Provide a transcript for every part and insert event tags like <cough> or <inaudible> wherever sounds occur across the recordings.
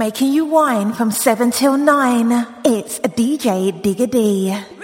Making you wine from 7 till 9. It's a DJ Digga D.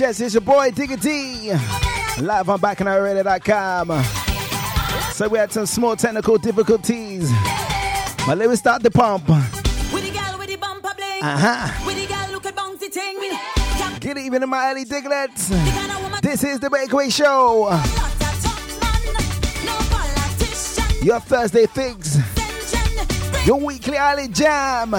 Yes, it's your boy Digga D. Live on bacchanalradio.com. So we had some small technical difficulties. But let me start the pump. With the girl with the bumper bling. Uh-huh. With the girl look at bouncy Get it even in my early diglets. This is the Breakaway Show. Your Thursday fix. Your weekly island jam.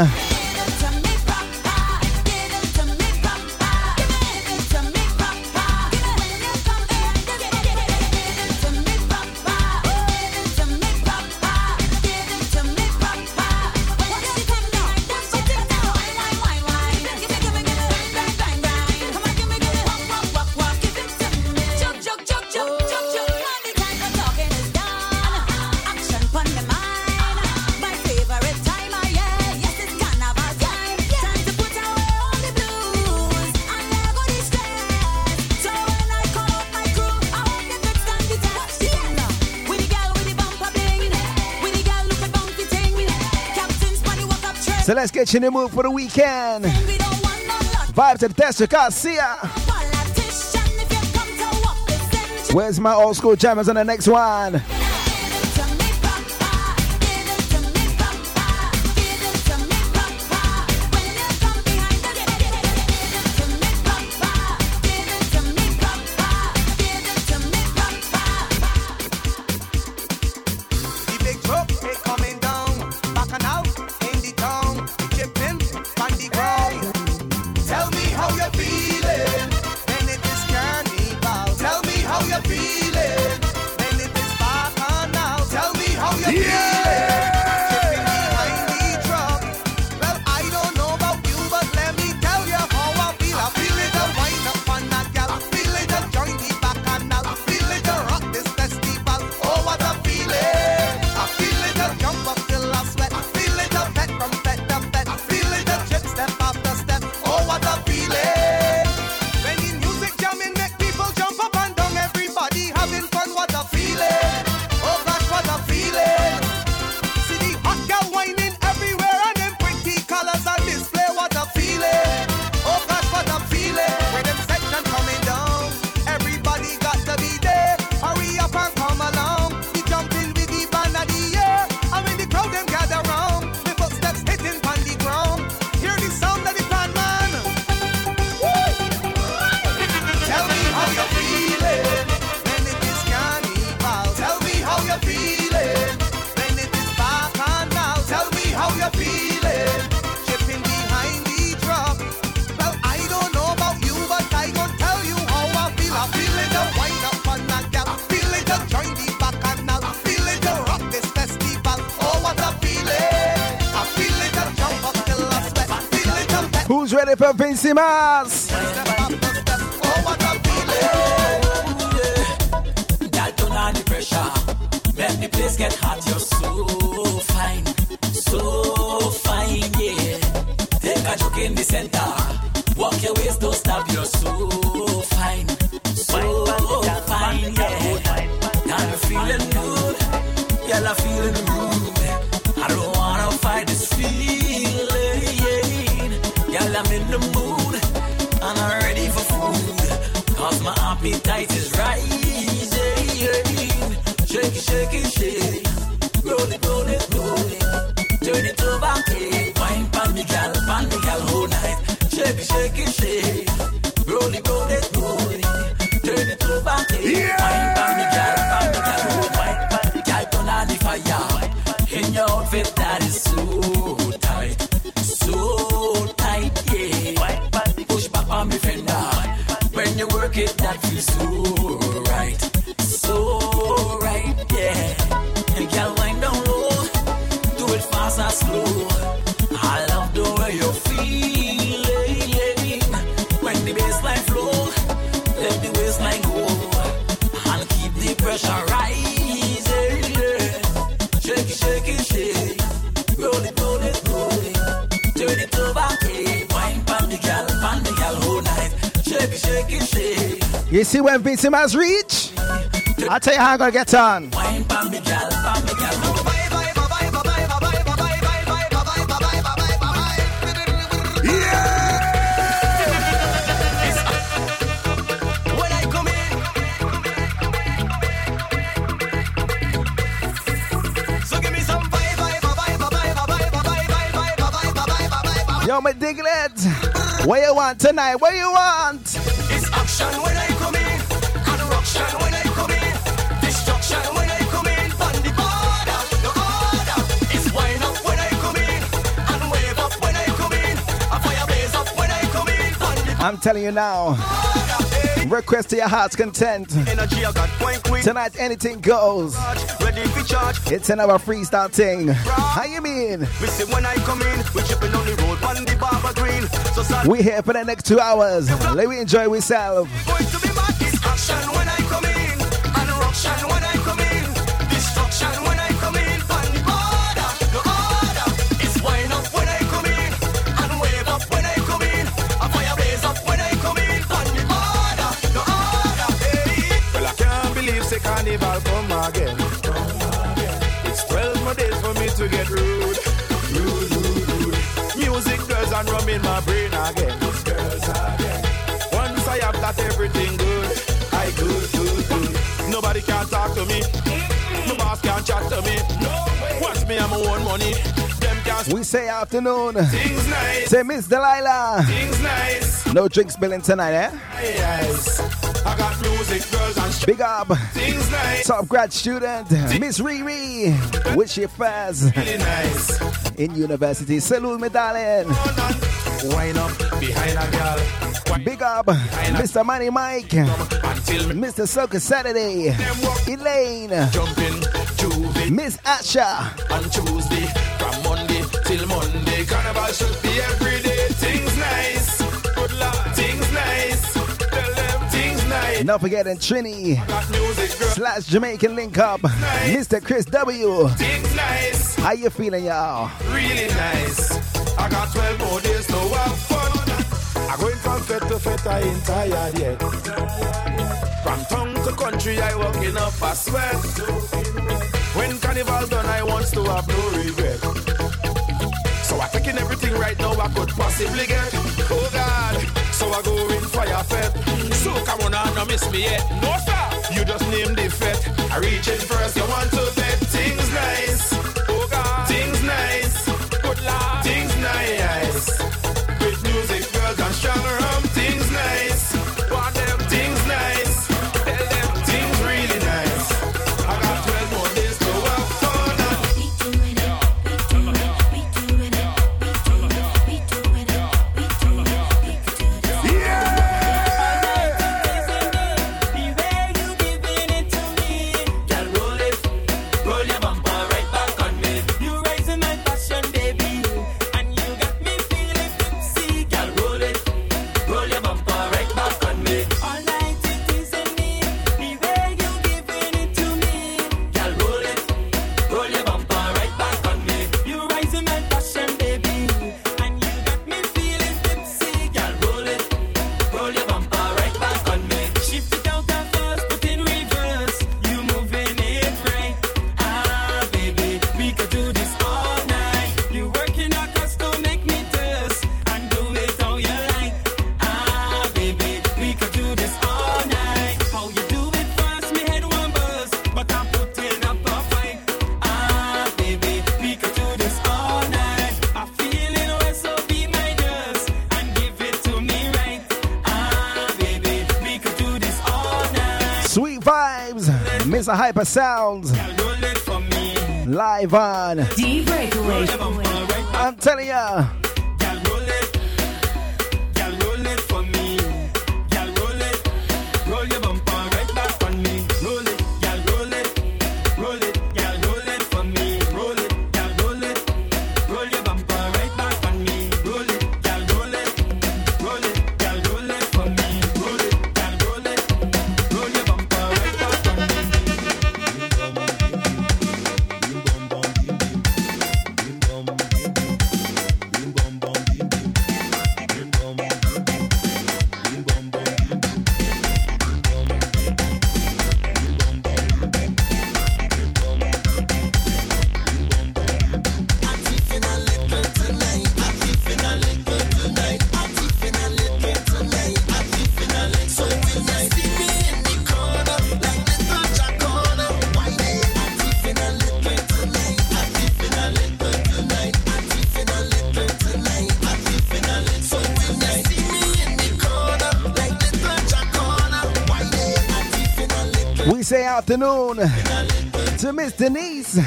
So let's get you in the mood for the weekend. Vibes at Tessa Garcia. Where's my old school jammers on the next one? Vence Vencimas! maximize reach. I'll tell you how I'm gonna get on. Yo, my diglet, what you want tonight? What you want? I'm telling you now. Request to your heart's content. Tonight anything goes. It's another freestyle thing. How you mean? We here for the next two hours. Let me enjoy ourselves. Nobody can talk to me. My boss can't chat to me. Watch me, I'm my own money. We say afternoon. Things nice, Say Miss Delilah. things nice. No drink spilling tonight, eh? Yes. I got music, girls, and sh- Big up. things nice. Top grad student, Miss Riri. With your fast Really in university. Salute me, darling. Wind up behind a girl. Big up, Mr. Money Mike. Mr. Circus Saturday. Elaine. Miss Asha. on Tuesday from Monday till Monday. Carnival should be every day. Things nice, good luck. Things nice, tell them things nice. Not forgetting Trini Got music, girl. slash Jamaican link up. Mr. Chris W. Things nice, How you feeling, y'all? really nice. I got 12 more days to have fun. I'm going from fete to fete, I ain't tired yet. From town to country, I walking up a fast sweat. When carnival done, I want to have no regret. So I'm taking everything right now I could possibly get. Oh God, so I go in fire fete. So come on, not miss me yet. No sir, you just name the fete. I reach in first, you want to bet things nice. Mr. Hyper Sounds. Roll it for me. Live on. I'm telling ya. We say afternoon to Miss Denise,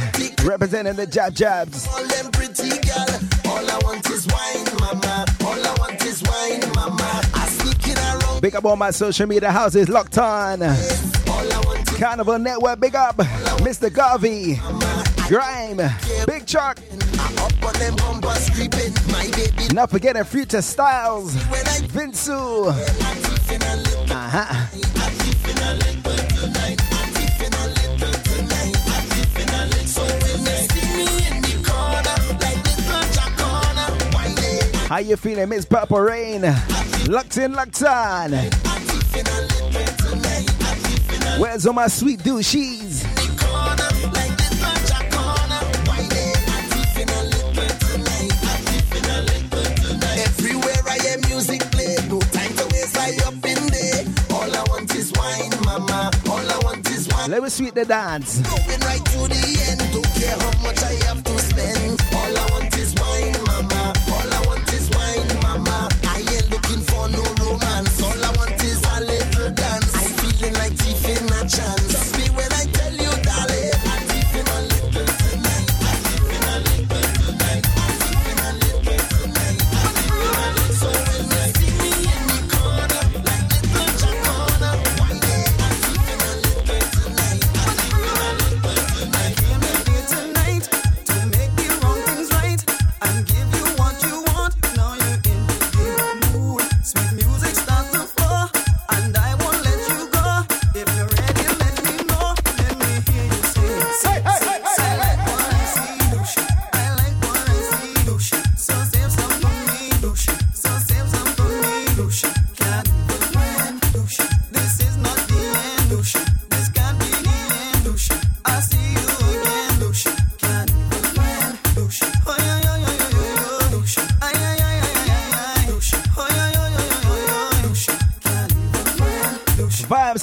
representing the Jab Jabs. All them pretty girl, all I want is wine, mama. All I want is wine, mama. I around, Big up all my social media houses locked on. all I want is Carnival Network, big up. Mr. Garvey, Grime, Big Chuck. Up on them bumpers creeping. My baby, Not forgetting Future Styles, Vinsu. tiffin a How you feeling, Miss Purple Rain? Locked in, locked on. Where's all my sweet douches? Everywhere I hear music play, no time to waste. I up in there. All I want is wine, mama. All I want is wine. Let me sweet the dance. Right to the end. Don't care how much I have to spend. All I want is wine, mama. All I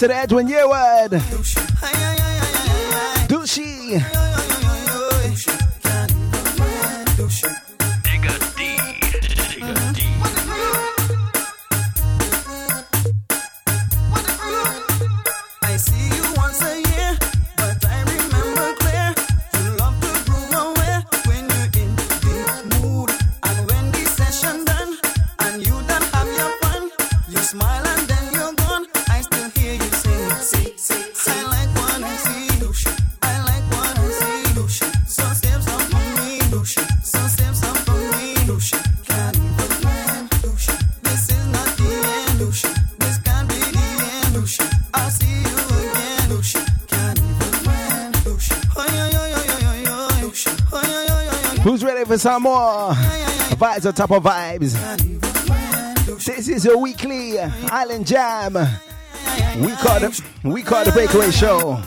to the Edwin Yearwood. Dushi. for some more. Vibes on top of vibes. This is your weekly Island Jam. We call the, we call the Breakaway Show.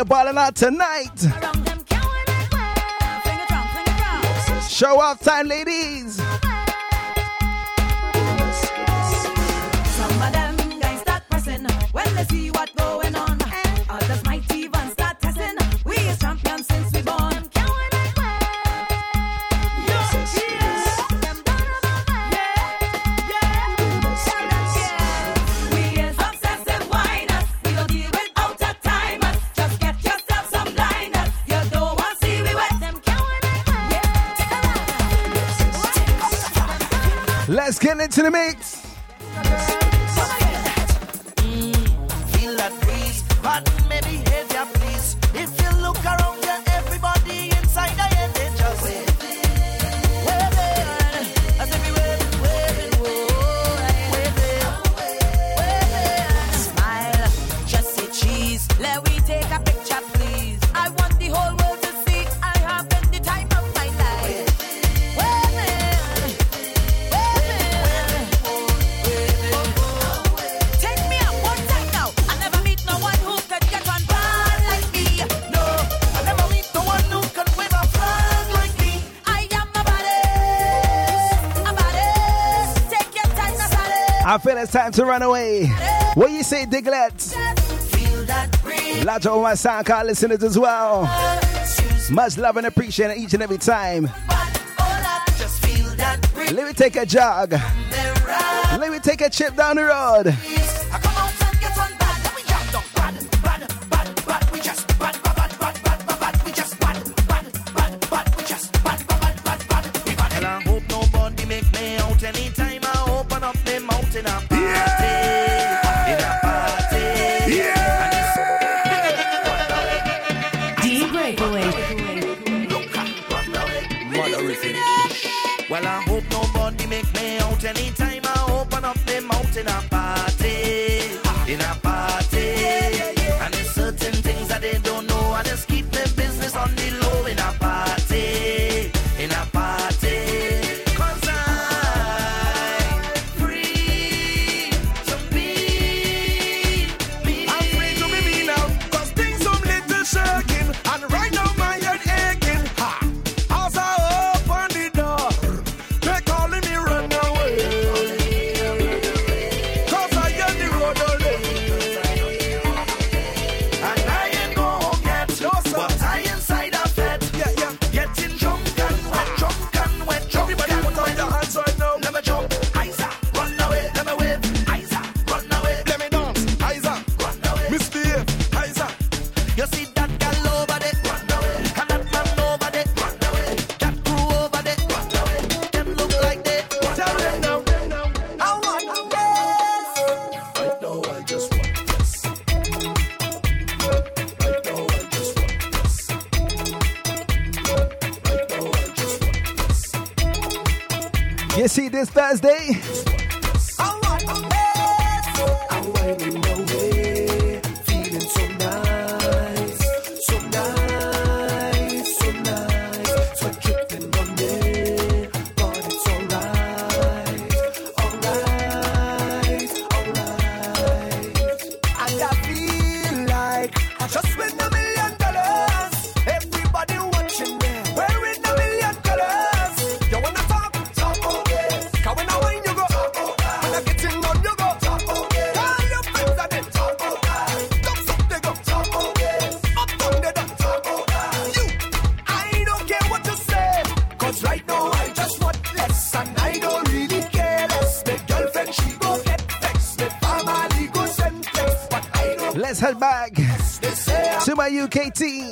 you're balling out tonight. Show off time, ladies. Some of them guys start pressing when they see what To the mix. it's time to run away. What you say, Diglett? Large over my sound listeners as well. Much love and appreciation each and every time. Let me take a jog. Let me take a trip down the road.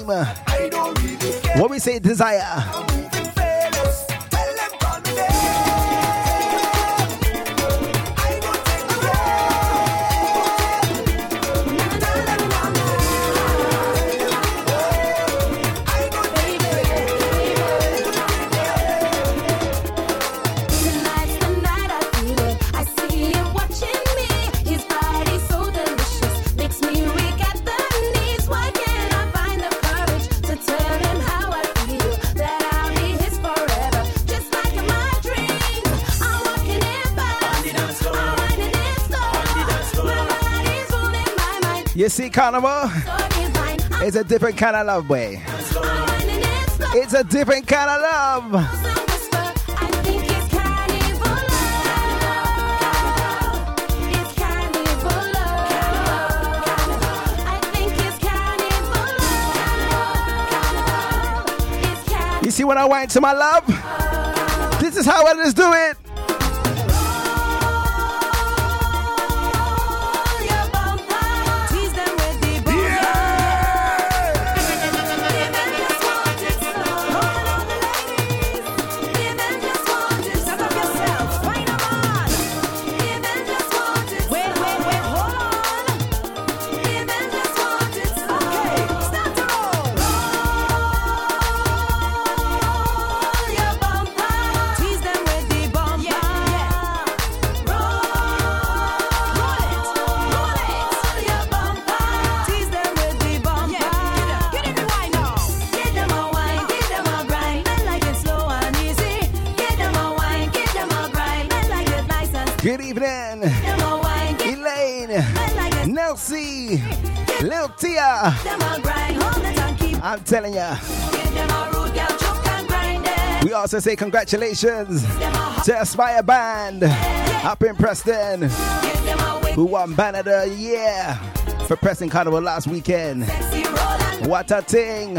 What we say, desire. City Carnival is a different kind of love, way. It's a different kind of love. You see when I went to my love? This is how I just do it. telling ya. We also say congratulations to Aspire Band up in Preston, who won Band of the Year for Preston Carnival last weekend. What a thing!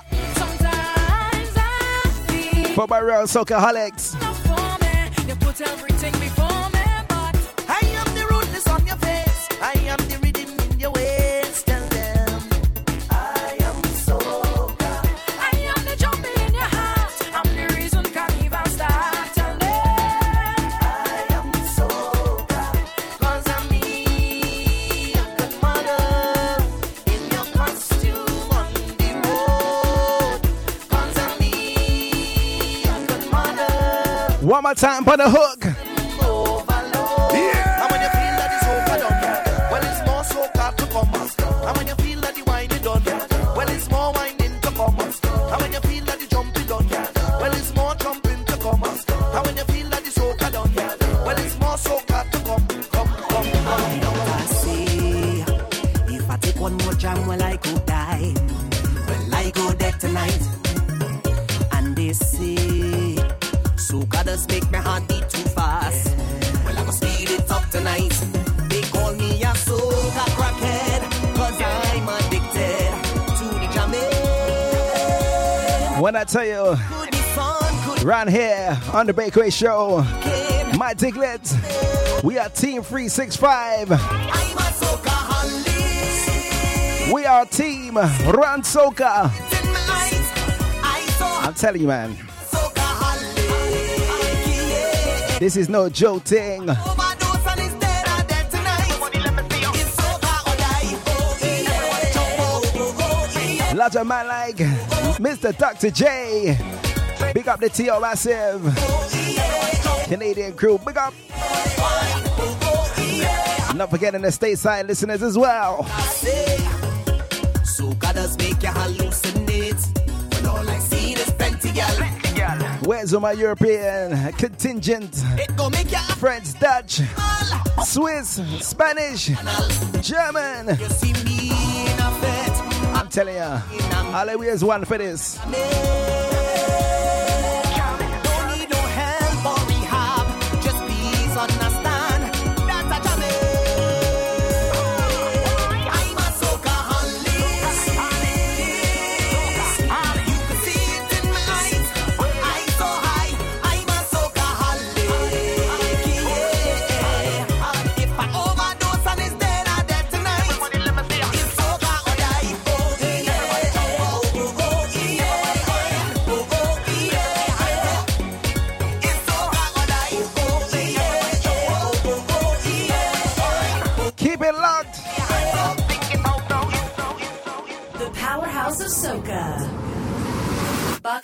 For my real socaholic. time for the hook. When I tell you, right here on the Breakaway Show, my Diglett, we are Team 365. We are Team Run Soka. I'm telling you, man. This is no joke thing. Larger man like. Mr. Dr. J. Big up the TRSF. Canadian crew, big up. Not forgetting the stateside listeners as well. Where's all my European contingent? French, Dutch, Swiss, Spanish, German telling ya. Hallelujah is one for this.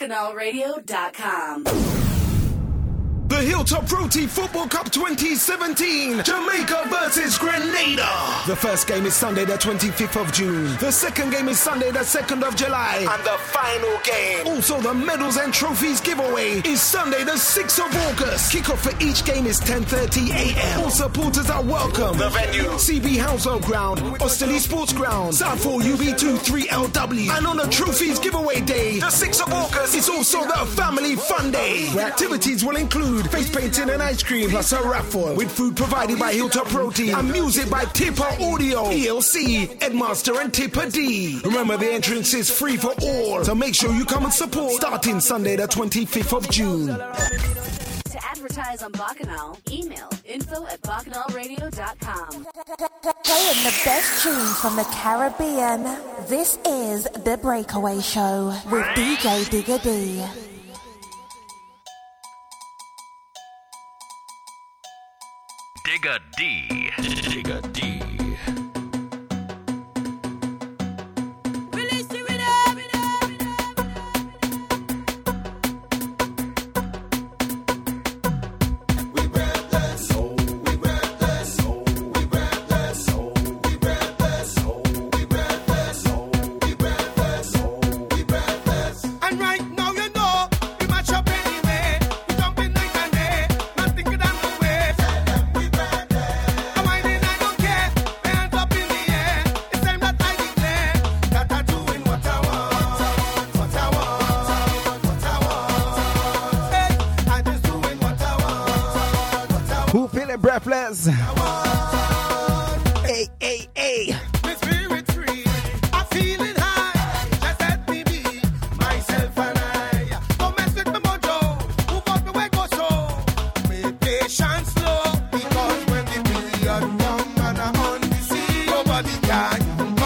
CornellRadio.com. The Hilltop Roti Football Cup 2017, Jamaica versus Grenada. The first game is Sunday, the 25th of June. The second game is Sunday, the 2nd of July. And the final game, also the medals and trophies giveaway, is Sunday, the 6th of August. Kickoff for each game is 10:30 a.m. All supporters are welcome. The venue, CB Household Ground, Osterley Sports Ground, Southall UB23LW. And on the trophies giveaway day, the 6th of August, is also the Family Fun Day, where activities will include face painting and ice cream, plus a raffle with food provided by Hilltop Protein and music by Tipper Audio, ELC, Edmaster, and Tipper D. Remember, the entrance is free for all, so make sure you come and support starting Sunday, the 25th of June. To advertise on Bacchanal, email info at bacchanalradio.com. Playing the best tunes from the Caribbean. This is The Breakaway Show with DJ Digger D. Digga D. Digga D.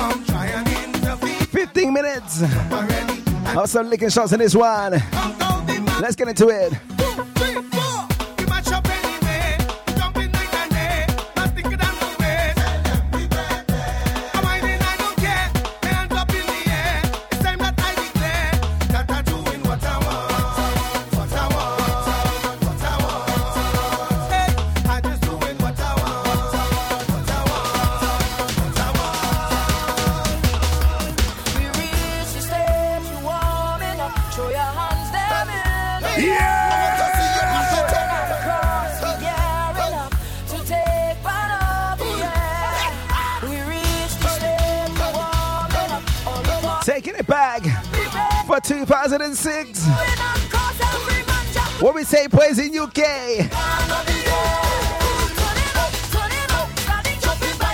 come try and intervene. 15 minutes. Already, Have some licking shots in this one. Let's get into it.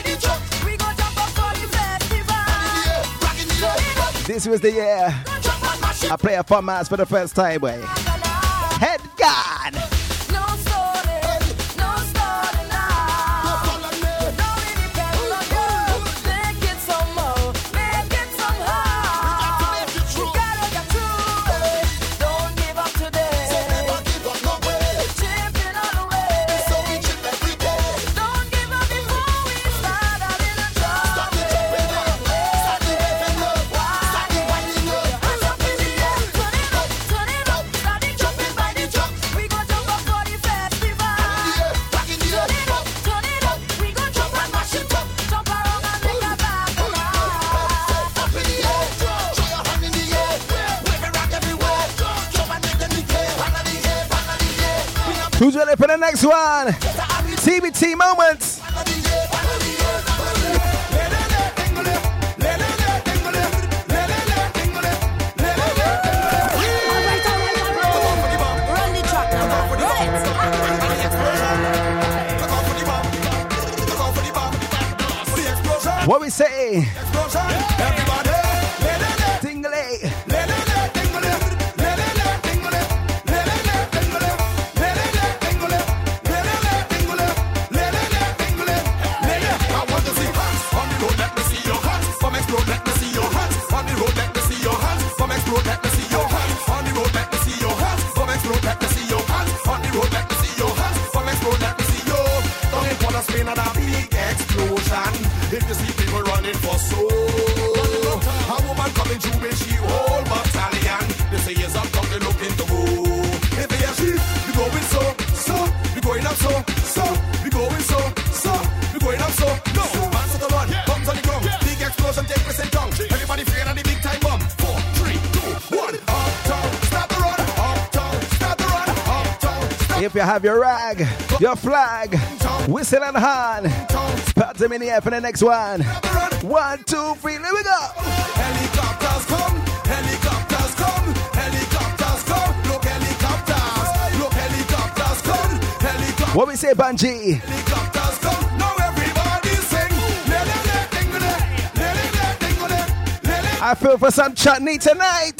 The truck. We go jump up for the festival. Turn it up, This was the year it. I play a mass for the first time, boy. Next one? TBT moments. What we say? have your rag, your flag, whistle and horn. Put them in the air for the next one. One, two, three, here we go. Helicopters come, helicopters come, helicopters come. Helicopters, look, helicopters come, helicopters. What we say, Banji? Helicopters come. Now everybody. I feel for some chutney tonight.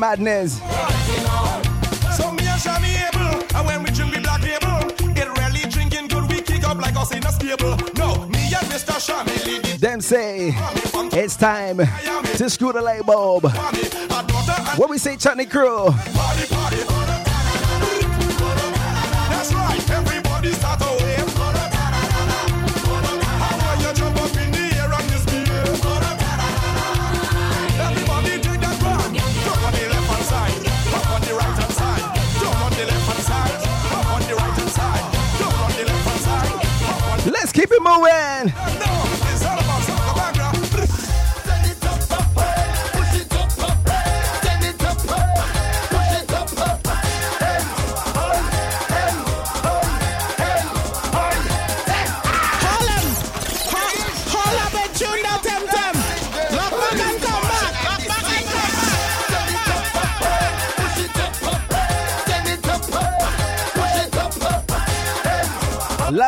madness. So me and Shami able, and when we drink black really drinking good, we kick up like us in a stable. No, me and Mr. Shami Them say it's time to screw the light bulb. What we say, Chutney Crew. Party, party, party. moving.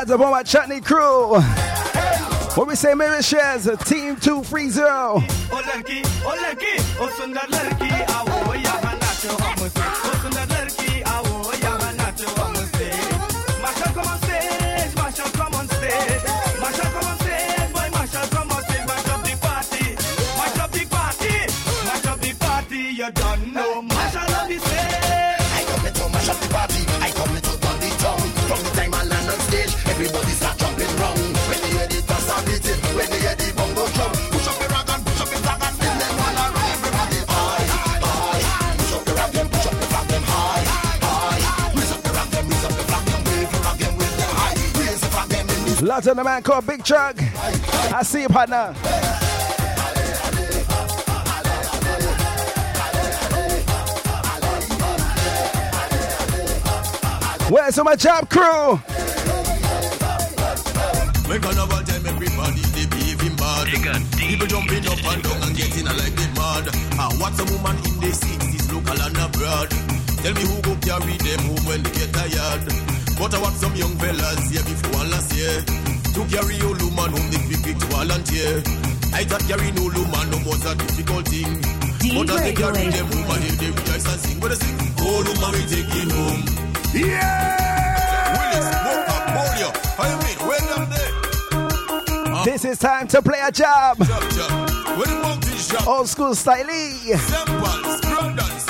out to my chutney crew. What we say, maybe shares, team 230. Lots of the man called Big Chuck. I see you, partner. Where's my job crew? We're gonna about them, everybody, they behaving bad. People jumping up and down and getting like they mad. I ah, watch a woman in the cities, local and abroad? Tell me who go carry them home when they get tired. But I watch some young fellas here before last year. To carry all woman home, the big, volunteer. I just carry no woman, no was a difficult thing. But as eh? they carry them home, I hear and sing. But I sing, oh, woman, we take you home. Yeah! Willis, I mean, when I'm there. Ah. This is time to play a job. job, job. Old school style. Simple, dance.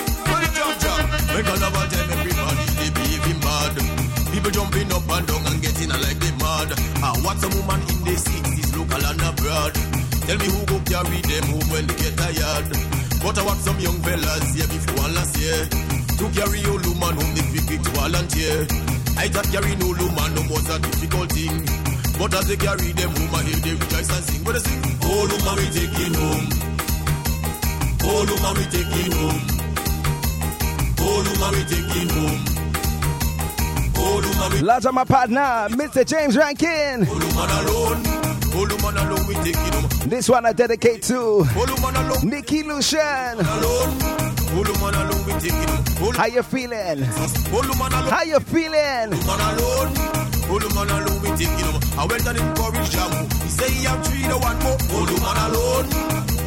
Make a Tell me who go carry them home when they get tired. But I want some young fellas here before and last year. To carry old woman home, they pick it to volunteer. I thought carrying old woman no was a difficult thing. But as they carry them home, I hear they rejoice and sing. But they sing, Old woman, we taking home. Old woman, we taking home. Old woman, we taking home. Large of my partner, Mr. James Rankin. Old woman alone. This one I dedicate to. Nikki Lucian. How you feeling? How you feeling? Hold. I went and encouraged him. He say he have three to one more.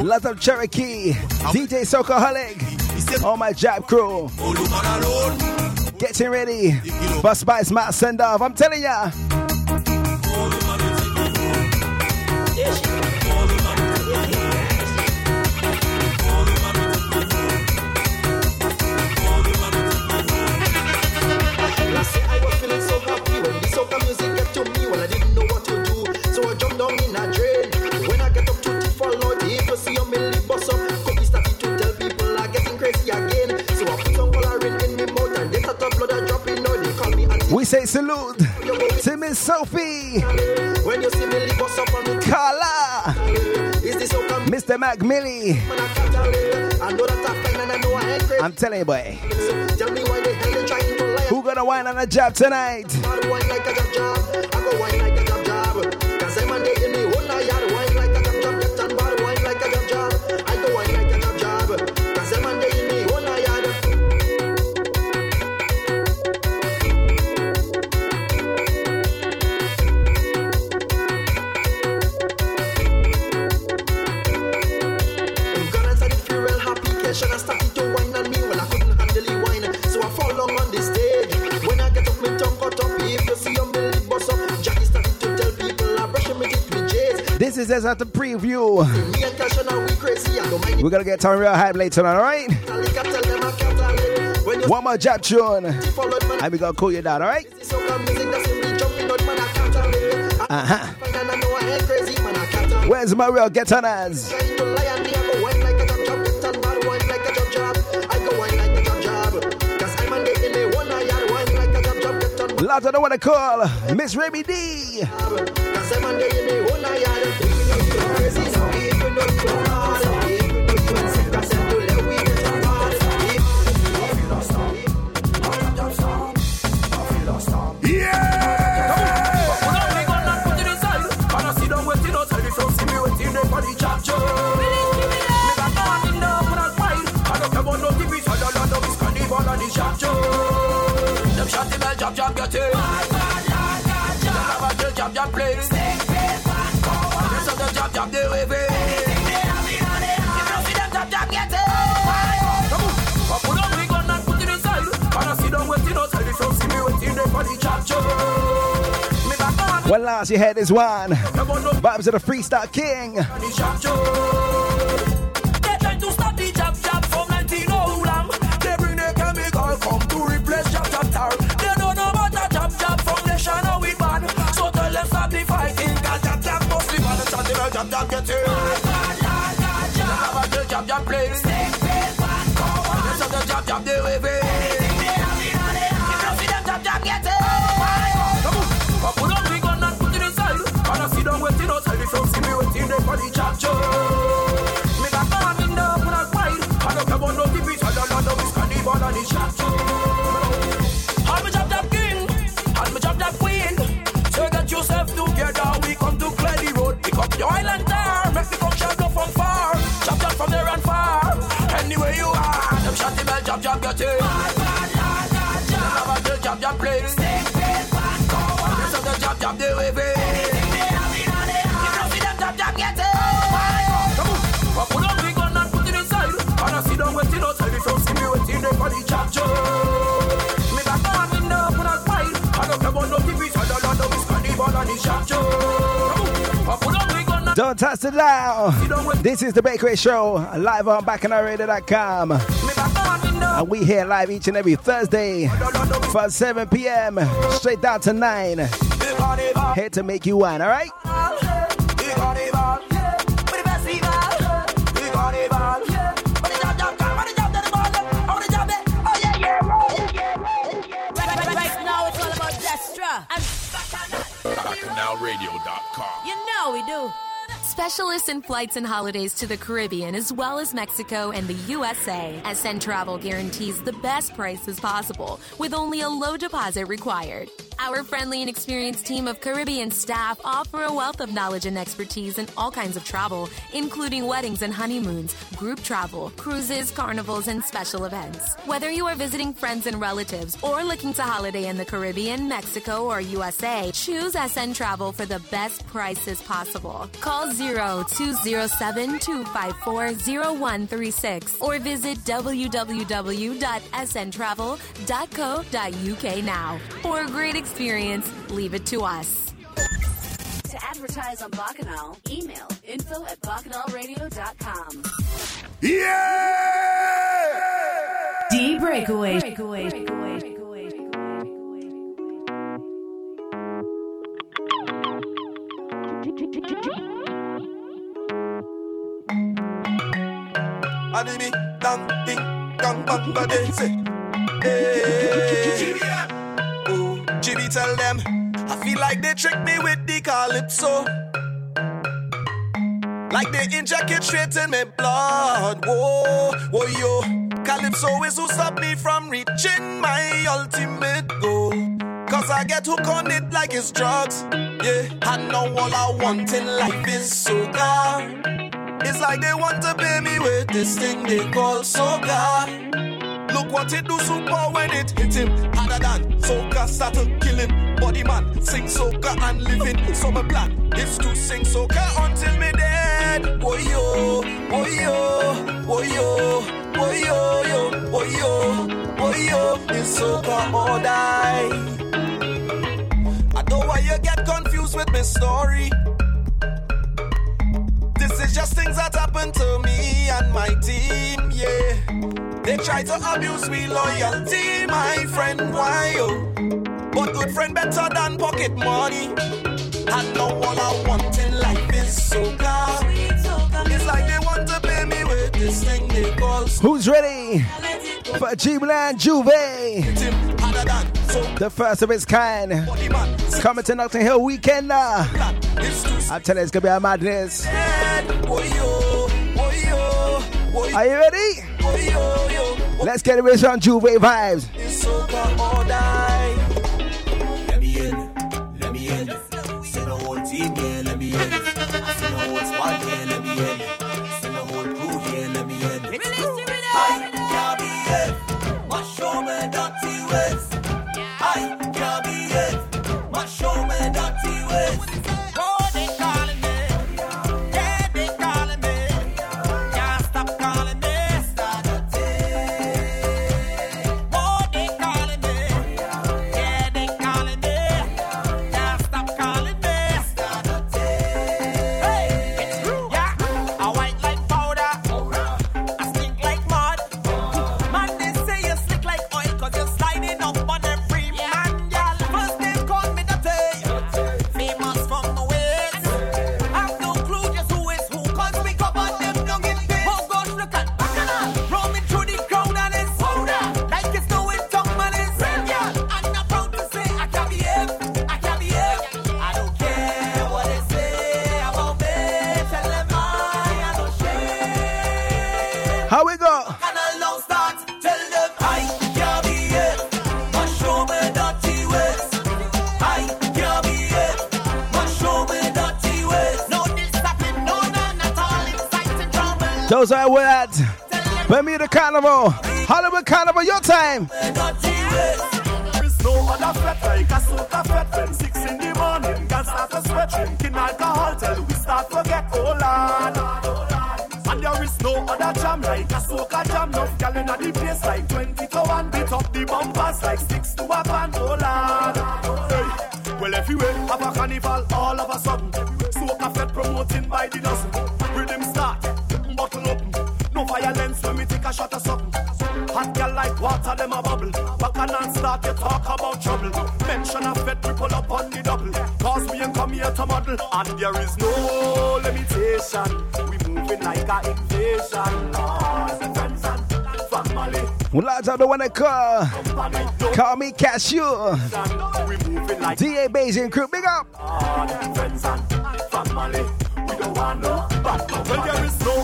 Lots of Cherokee, DJ Socaholic, all my job crew. Getting ready for Spice Mass send off. I'm telling ya. Say salute to Miss Sophie, When you see bus up on me, Carla, is this Mr. Mac Millie. I can't tell it. I know that I'm fine and I know I ain't crazy. I'm telling you, boy. So tell me why the hell they trying to lie. Who gonna wine on a job tonight? I don't mind We're gonna get some real hype later on, alright? One more job tune. And we gonna cool you down, alright? Uh-huh. Where's that's in me jumping out, man, I can't tell it. I Uh-huh. find Jab jab get it. Jab jab play. This is the jab jab they wave. If you see them jab jab get it. Come. Put on the gun and put it inside. And I see them waiting outside. If you see me waiting there for the jab jab. Me Well, last you had this one. Vibes of the Freestyle King. Jab they wave touch the dial. This is the Breakaway Show, live on bacchanalradio.com. And we here live each and every Thursday from 7 p.m. straight down to 9. Here to make you wine, all Specialists in flights and holidays to the Caribbean as well as Mexico and the USA. SN Travel guarantees the best prices possible with only a low deposit required. Our friendly and experienced team of Caribbean staff offer a wealth of knowledge and expertise in all kinds of travel, including weddings and honeymoons, group travel, cruises, carnivals, and special events. Whether you are visiting friends and relatives or looking to holiday in the Caribbean, Mexico, or USA, choose SN Travel for the best prices possible. Call 0207 254 0136 or visit www.sntravel.co.uk now. For great experience, leave it to us. To advertise on Bacchanal, email info at bacchanalradio.com. D breakaway. Anime, dang, ding, dang, bang, bang, say. Hey. Jimmy tell them, I feel like they tricked me with the calypso. Like they inject it straight in my blood. Whoa, whoa, yo. Calypso is who stop me from reaching my ultimate goal. Cause I get hooked on it like it's drugs. Yeah, I know all I want in life is soca. It's like they want to pay me with this thing they call soca. Look what it do super when it hit him. Harder than soca start to kill him. Body man sing soca and living. My plan is to sing soca until me dead. Boy yo, boy yo, boy yo, boy yo, yo, boy yo, boy yo. It's soca or die. I know why you get confused with my story. This is just things that happen to me and my team, yeah. They try to abuse me loyalty, my friend, why yo? But good friend better than pocket money. I know all I want in life is soca. It's like they want to pay me with this thing they call Who's ready for Dreamland Juve? The first of its kind. Coming to Notting Hill weekend. Uh. I'm telling you, it's gonna be a madness. Are you ready? Let's get it on Juve vibes. Bermuda Carnival. Hollywood Carnival, your time. No other fret like a when six in the morning, start to sweat, drinking alcohol till we start to get old. And there is no other jam like a jam. The place like 20 to 1. Beat up the bumpers like six to a. Well, everywhere have a carnival all of a sudden. not a model, and there is no limitation. We moving like a invasion. Well, I don't want to call. No call me Cashew. Like DA Bayesian crew, big up. Friends and family. We don't want no bad company. There is no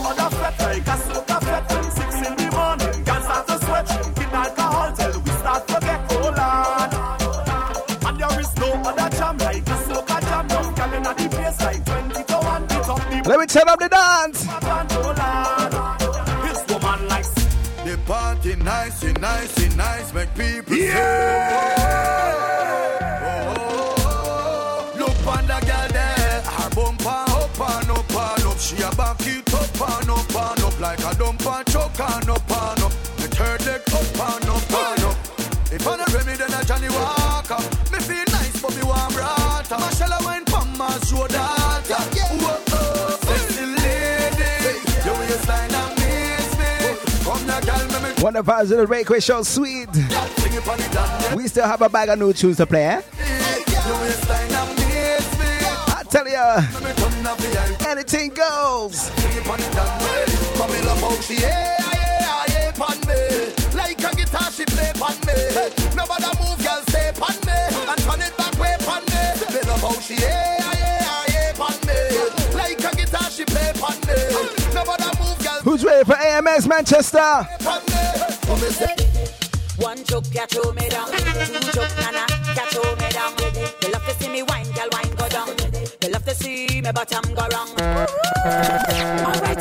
One of us in the show, sweet. We still have a bag of new tunes to play. Eh? I tell ya, anything goes. Who's ready for AMS Manchester? me say. One choke, ya throw me down. Two choke, nana, ya throw me down. They love to see me wine, girl, wine go down. They love to see me, bottom go wrong. All right.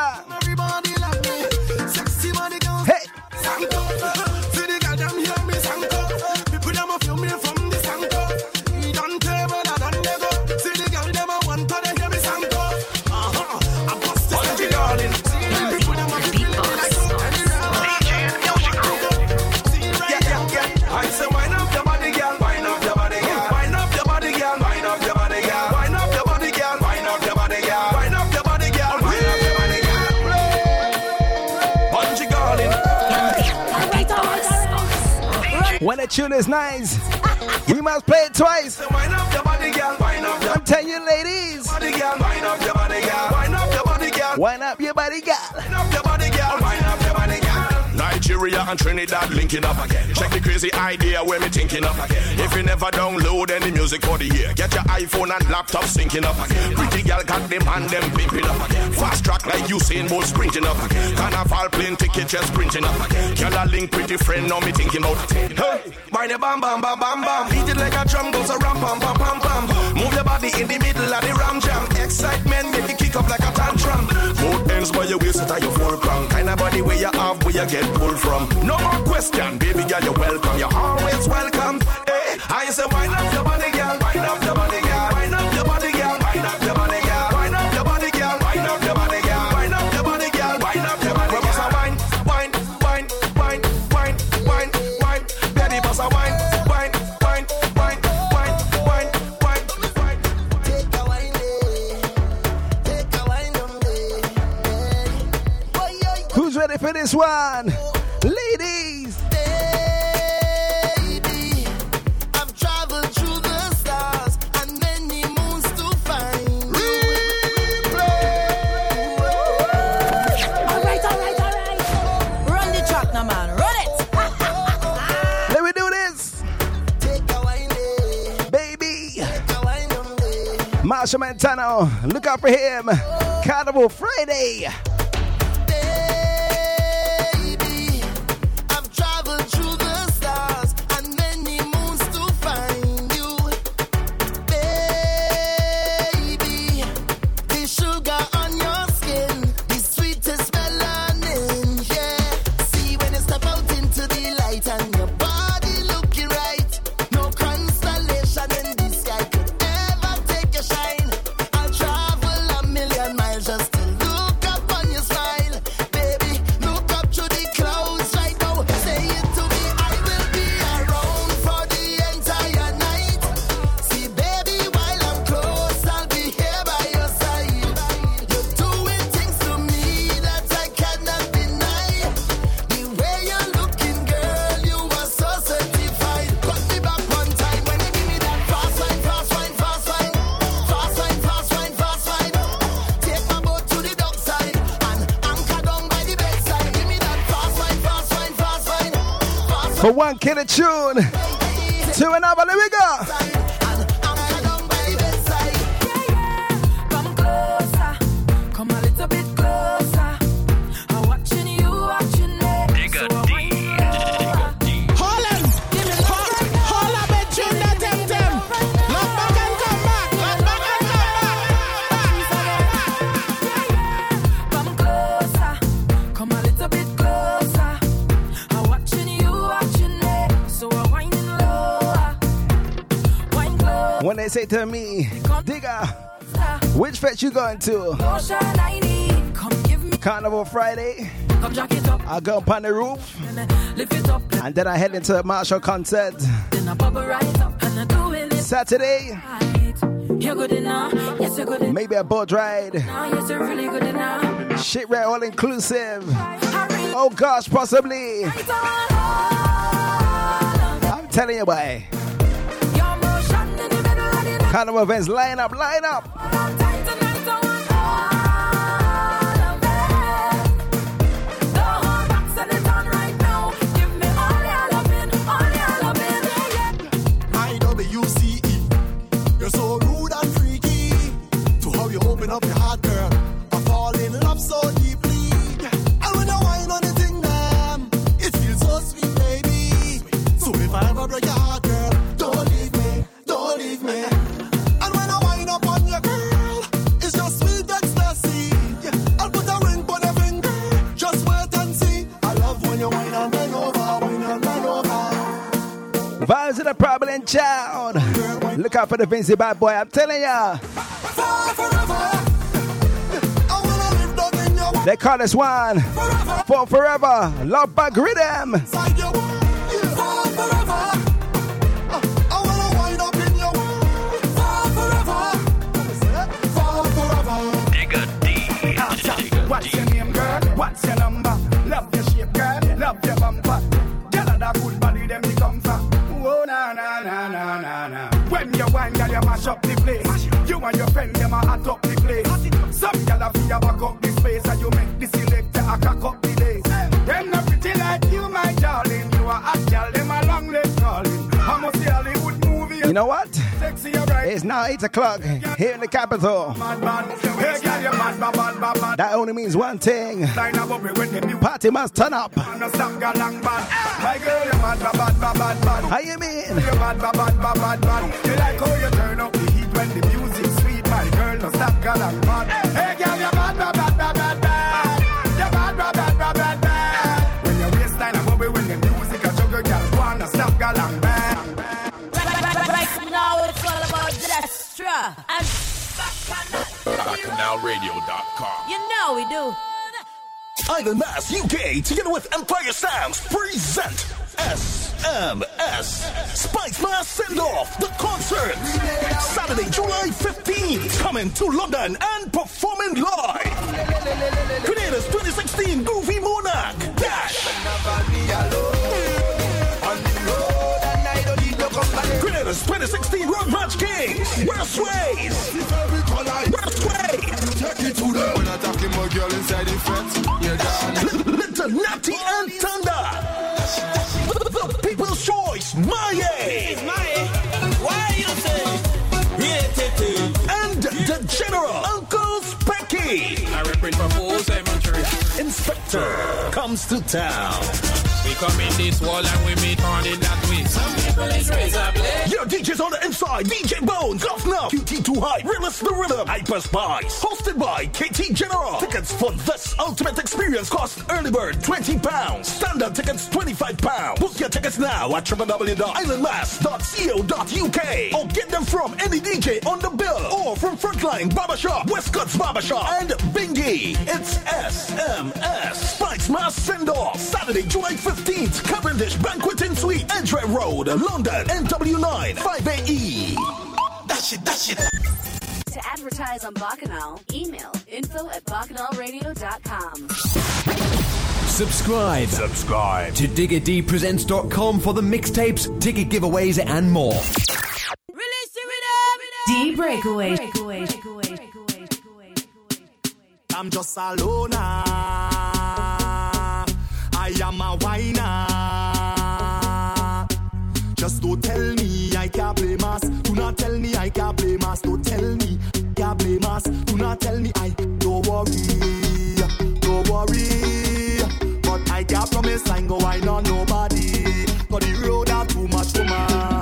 Nigeria and Trinidad linking up again. Check the crazy idea where me thinking up again. If you never download any music for the year, get your iPhone and laptop syncing up again. Pretty girl got them and them pimping up again. Fast track like Usain Bolt sprinting up again. Carnival plane ticket just sprinting up again. Girl a link pretty friend now me thinking about it. Hey, mine a bam bam bam bam bam. Beat it like a drum goes a ram bam bam bam bam. Move your body in the middle of the ram jam. Excitement make times by your waist, so tie your full crown. Kind of body where you have, where you get pulled from. No more question, baby girl, you're welcome. You're always welcome. Hey, I say, why not your body? Montano. Look out for him. Carnival Friday. For one killer tune to another. There we go. Say to me, Digger, which fetch you going to? Carnival Friday. I go up on the roof and then I head into a Machel concert. Saturday. Maybe a boat ride. Shit right all inclusive. Oh gosh, possibly. I'm telling you, boy. Carnival events, line up, line up. For the Vincy bad boy, I'm telling ya. They call this one for forever. Love bug rhythm. You know what? It's now 8 o'clock here in the capital. That only means one thing party must turn up. How you mean? You like how you turn up the heat when the music's sweet, my girl, no stop. Hey, girl, you bad, bad, bad, bad, bad, BacchanalRadio.com. you know we do. Island Mass UK together with Empire Sounds present SMS Spice Mass Send Off the concert Saturday, July 15th coming to London and performing live. Creators 2016 Groovy Monarch Dash. Creators 2016 Road March Kings West Ways. West Ways. Take it to them. When I talking my girl inside the fence, you're done. Little Natty and Thunder. The People's Choice, Maye. Why you say? And the General, Uncle Specky. I reprint for four cemetery. Inspector comes to town. We come in this wall and we meet on in that way. Some people is razor blade. Your DJs on the inside, DJ Bones, Governor, QT Too High, Realist the Rhythm, Hyper Spice. Hosted by KT General. Tickets for this ultimate experience cost early bird 20 pounds. Standard tickets 25 pounds. Book your tickets now at www.islandmass.co.uk or get them from any DJ on the bill or from Frontline Barbershop, Westcott's Barbershop, and Bingy. It's SMS Spice Mass Send Off. Saturday, July 15th, Cavendish Banqueting Suite, Edgware Road, London, NW9 5AE. Dash it, dash it. To advertise on Bacchanal, email info at bacchanalradio.com. Subscribe. Subscribe to DiggerDpresents.com for the mixtapes, ticket giveaways, and more. D breakaway. I'm just a loner. I am a whiner. Just don't tell me I can't play mass. Do not tell me I can't play mass. Don't tell me I can't play mass. Do not tell me I don't worry, don't worry. But I can't promise I ain't go wine on nobody. Cause the road are too much woman. Well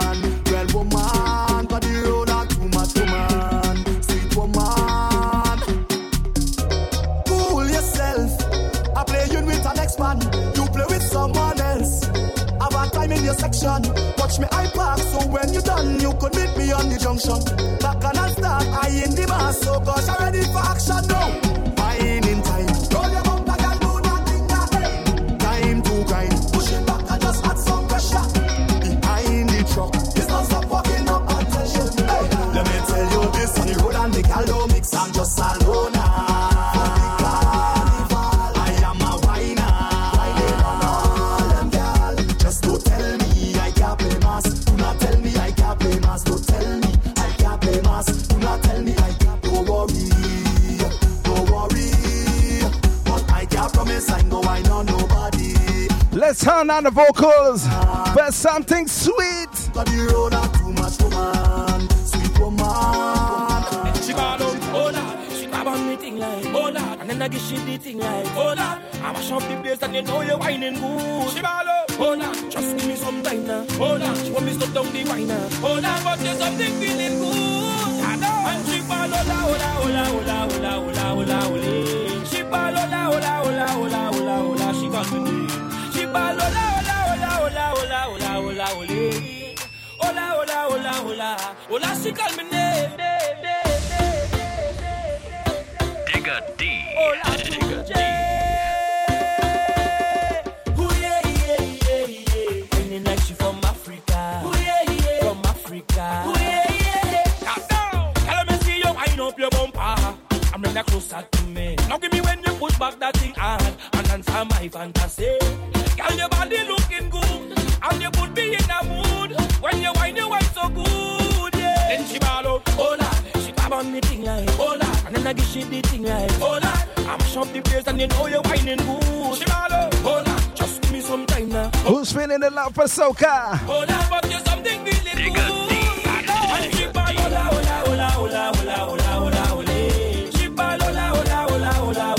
me I park so when you done, you could meet me on the junction. Back and I start, I in the mass. So gosh, grab on me thing like, oh lord. And then I give she the thing like, oh lord. I mash up the place and you know you're whining good. She ball out, oh lord. Just give me some time now, oh lord. She want me stop down the wine now, oh lord. But there's something feeling good, I know. And she ball out, hola, hola, hola, hola, hola, hola, hola. She ball out, hola, hola, hola, hola, hola. She got me name. She ball out, hola, hola, hola, hola, hola, hola, hola. Hola, hola, hola, hola. Hola, she call me name. Digga D. Hola, Digga D. Ooh, yeah, yeah, yeah, yeah. Feeling like she from Africa. Ooh, yeah, yeah. From Africa. Ooh, yeah, yeah. Calm down. Tell me see you wind up your bumper. I'm bring closer to me. Now give me when you push back that thing hard and answer my fantasy. And your body looking good. And you could be in a mood. When you wine, you wine so good. Yeah. Then she ball out. Hola. She grab on me thing like. hold Hola. And then I give she the thing like. hold Hola. I'm shop the place and you know you're whining good. She ball out. Hola. Just give me some time now. Who's feeling the love for soca? Hola. But you something really good. And hold ball hold Hola, hold hola, hold hola, hola, hola, Hold She hold out. hold hola, hold hola.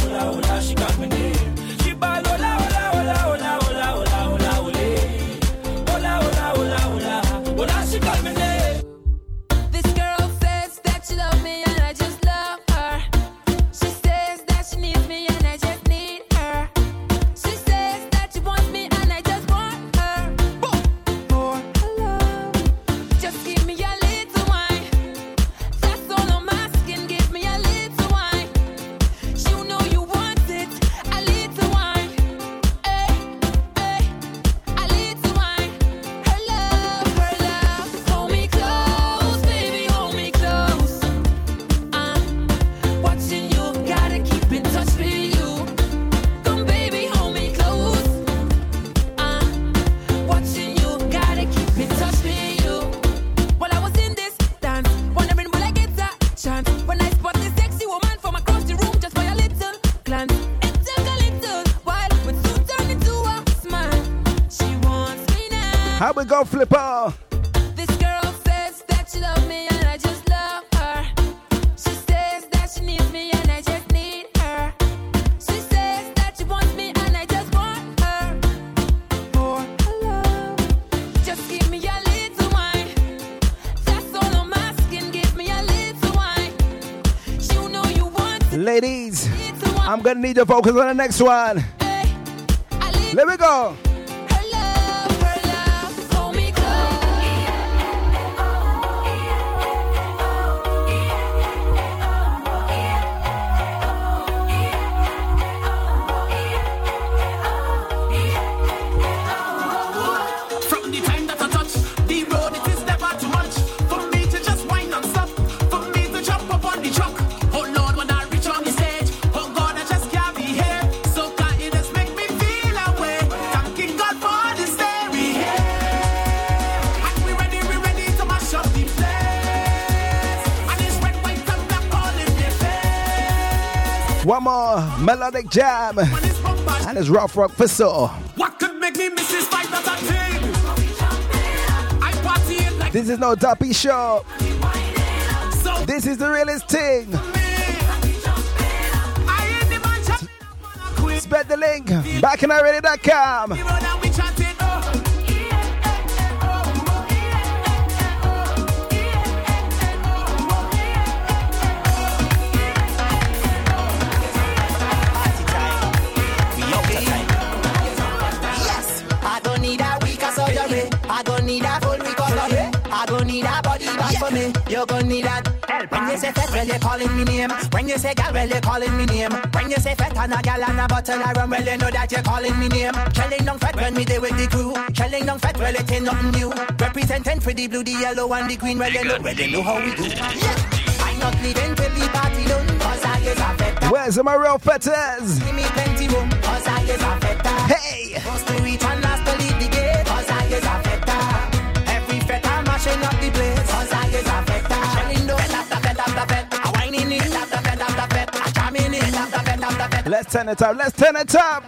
How we go, Flipper? This girl says that she loves me and I just love her. She says that she needs me and I just need her. She says that she wants me and I just want her. Oh, For love, just give me a little wine. That's all I'm asking. Give me a little wine. You know you want. Ladies, I'm gonna need your focus on the next one. Let me go. Melodic jam. And it's rough rock for so. What could make me miss this fight that I This is no Duppy show. This is the realest thing. Spread the link. Bacchanalradio.com. Yes, for me. You're gonna need that. When you say fat, well, you're calling me name. When you say gal, well, you're calling me name. When you say fat and a gal and a bottle of rum, well, you know that you're calling me name. Shelling down fat when me there with the crew. Shelling down fat, well, it ain't nothing new. Representing for the blue, the yellow, and the green, well, you know, well, you know how we do. Yeah, I'm not leaving till the party done, cause I is a fat. Where's my real fetters? Turn it up. Let's turn it up.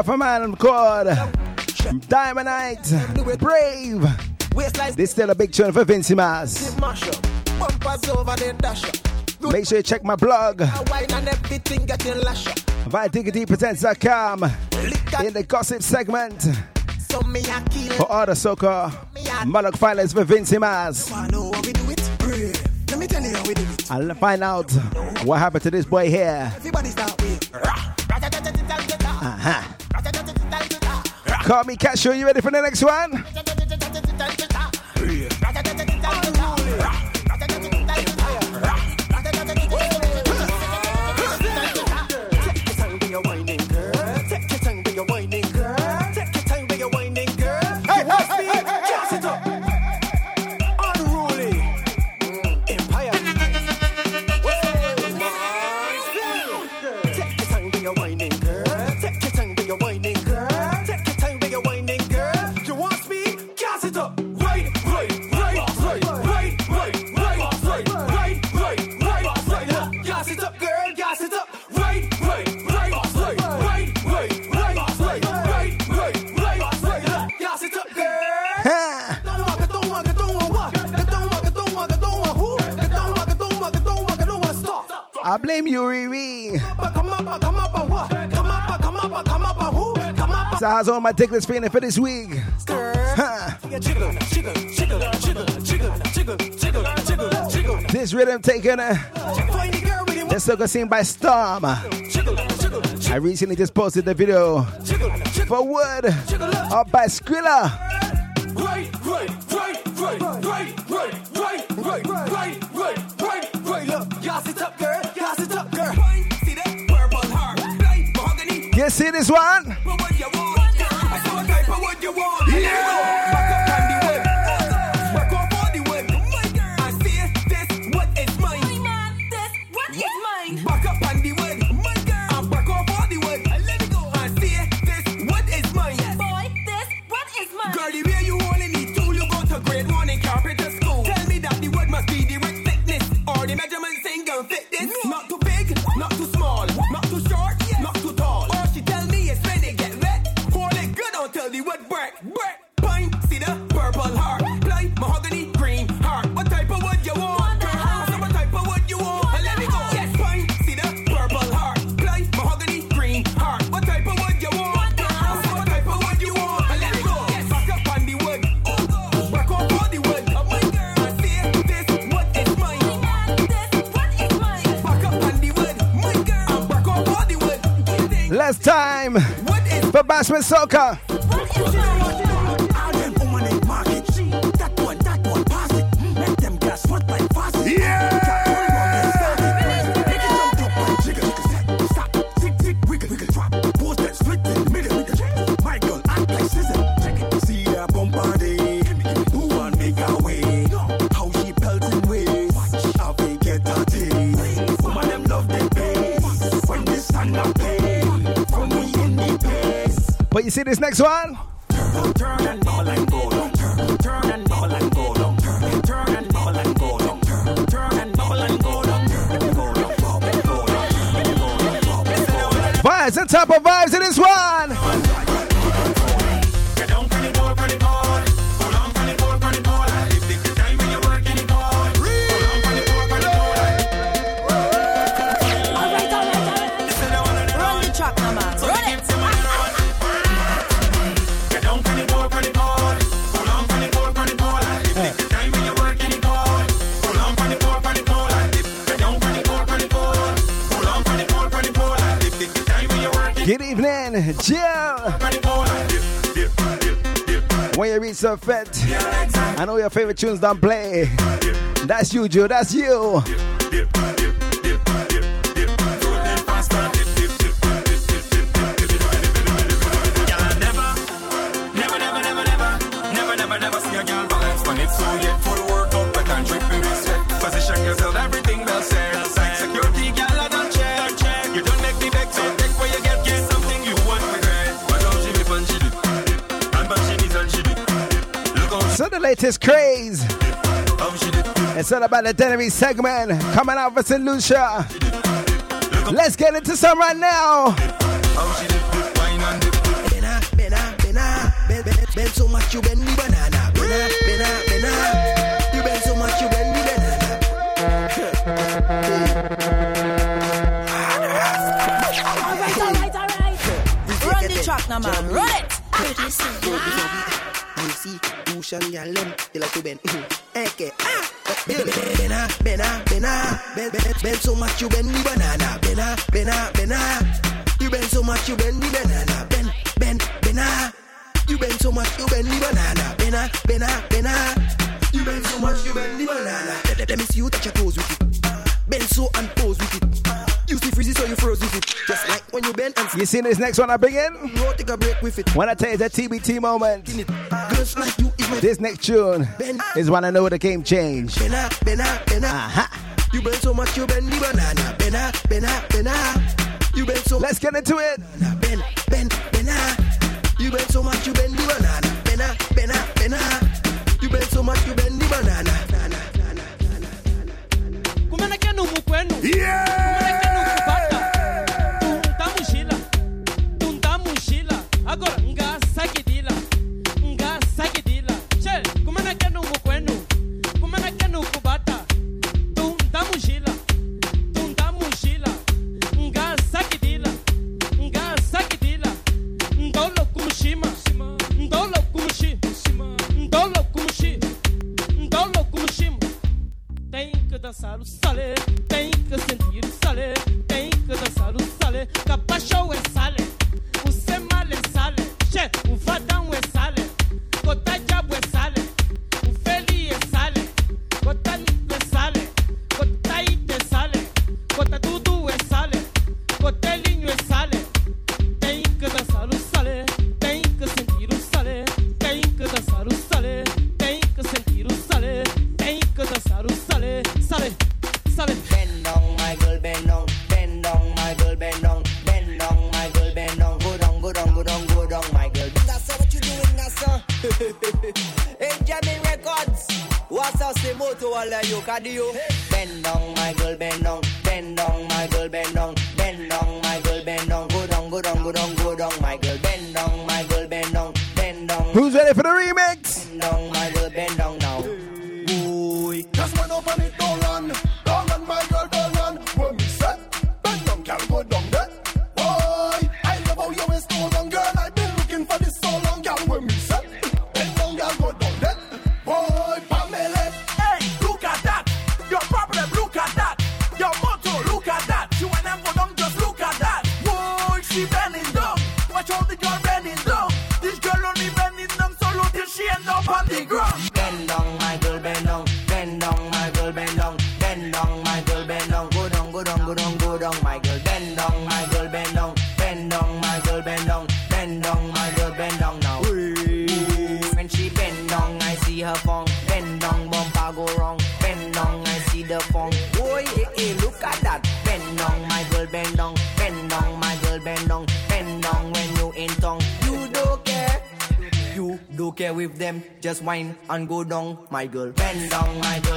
out from Ireland called Diamondite Brave. This still a big tune for Vincy Mass. Make sure you check my blog. ViDiggityPresents.com in the gossip segment. For all the soccer, Malak violence for Vincy Mass. I'll find out what happened to this boy here. Call me Cashew, you ready for the next one? How's all my ticklish feeling for this week? This rhythm taken uh, this song seen by Storm. I recently just posted the video for Wood up by Skrilla. Right, right. You see this one? What you want. Yeah. For Bashment see this next one? Vibes of vibes Jill. When you reach the fet, I know your favorite tunes don't play. That's you, Jill. That's you. Latest craze. how she do. It's all about the Dennery segment coming out for St. Lucia. Let's get into some right now. How she did, dip, wine and dip. Bena, bena, bena. Bend, bend, bend so much you bend me banana. Bena, bena, bena. You bend so much you bend me banana. All right, all right, all right. Run the track, now, man. Run it. You girl them, they like to bend. Okay, ah. Eh, eh, bena, bena, bena. Bend, bend, bend so much you bend me banana. Bena, bena, bena. You bend so much you bend me banana. Bend, bend, bena. You bend so much you bend me banana. Bena, bena, bena. You bend so much you bend me banana. Let, let, let me see you touch your toes with it. Bend so and pose with it. You see freezy so you froze with it. Just like when you bend and You see this next one I bring in? no take a break with it. When I tell you the TBT moment, Girls like you this next tune is when I know the game changed. Uh-huh. You bend so much, you bend me banana. Bena, bena, bena. You bend so Let's get into it. bend, bend, bena. You bend so much, you bend me banana. Bena, bena, bena. You bend so much, you bend me banana. kumene kenu mukwenu Yeah! Que dançar o salé, tem que sentir o salé, tem que dançar o salé. Capachou é salé, o semale é salé, che, o vadão and go down, my girl. Bend down, my girl,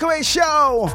Breakaway Show.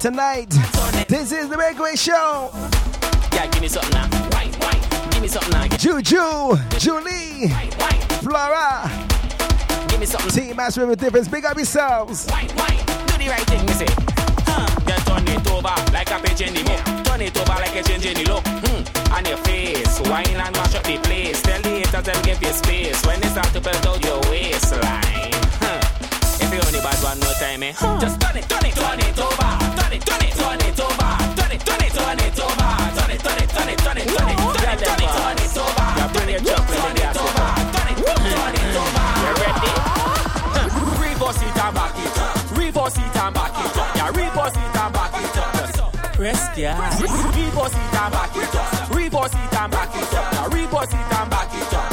Tonight? This is the Breakaway Show. Yeah, give me something now. Wine, wine. Give me something now. Juju, Julie, Flora. Give me something. Team Master with difference. Big up yourselves. Wine, wine. Do the right thing, say. Huh. Turn it over like a page in the book. Turn it over like a change in the look. Hmm. On your face. Wine and mash up the place. Tell the haters them give you space. When they start to belt out your waistline. Huh. If you only bad one more time, eh? Just Gas. Reverse it and back it up. Reverse it and back it up. Yeah, reverse it and back it up.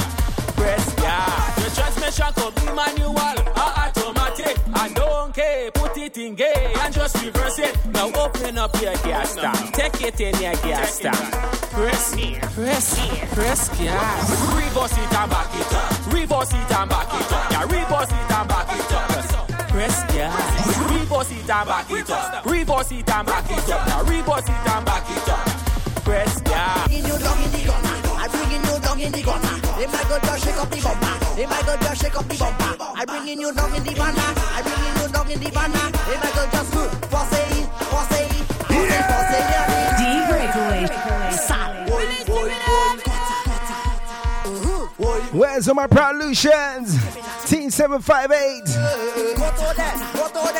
Press yeah. Your transmission could be manual or automatic. I don't care, put it in gear and just reverse it. Now open up your gas tank. Take it in your gas tank. Press, press, press gas. Reverse it and back it up. Reverse it and back it up. Yeah, reverse it and back it up. Press gas. Reverse it and back it up. Reverse it and back it up. Yeah, reverse it and back it up. Press gas. Bringing you down in the gutter. I bringing you down in the gutter. If I go just shake up the bumper. If I go just shake up the bumper. I bringing you down in the banner. I bringing you down in the banner. If I go just good. Force Where's all my Prolutions? Team 758.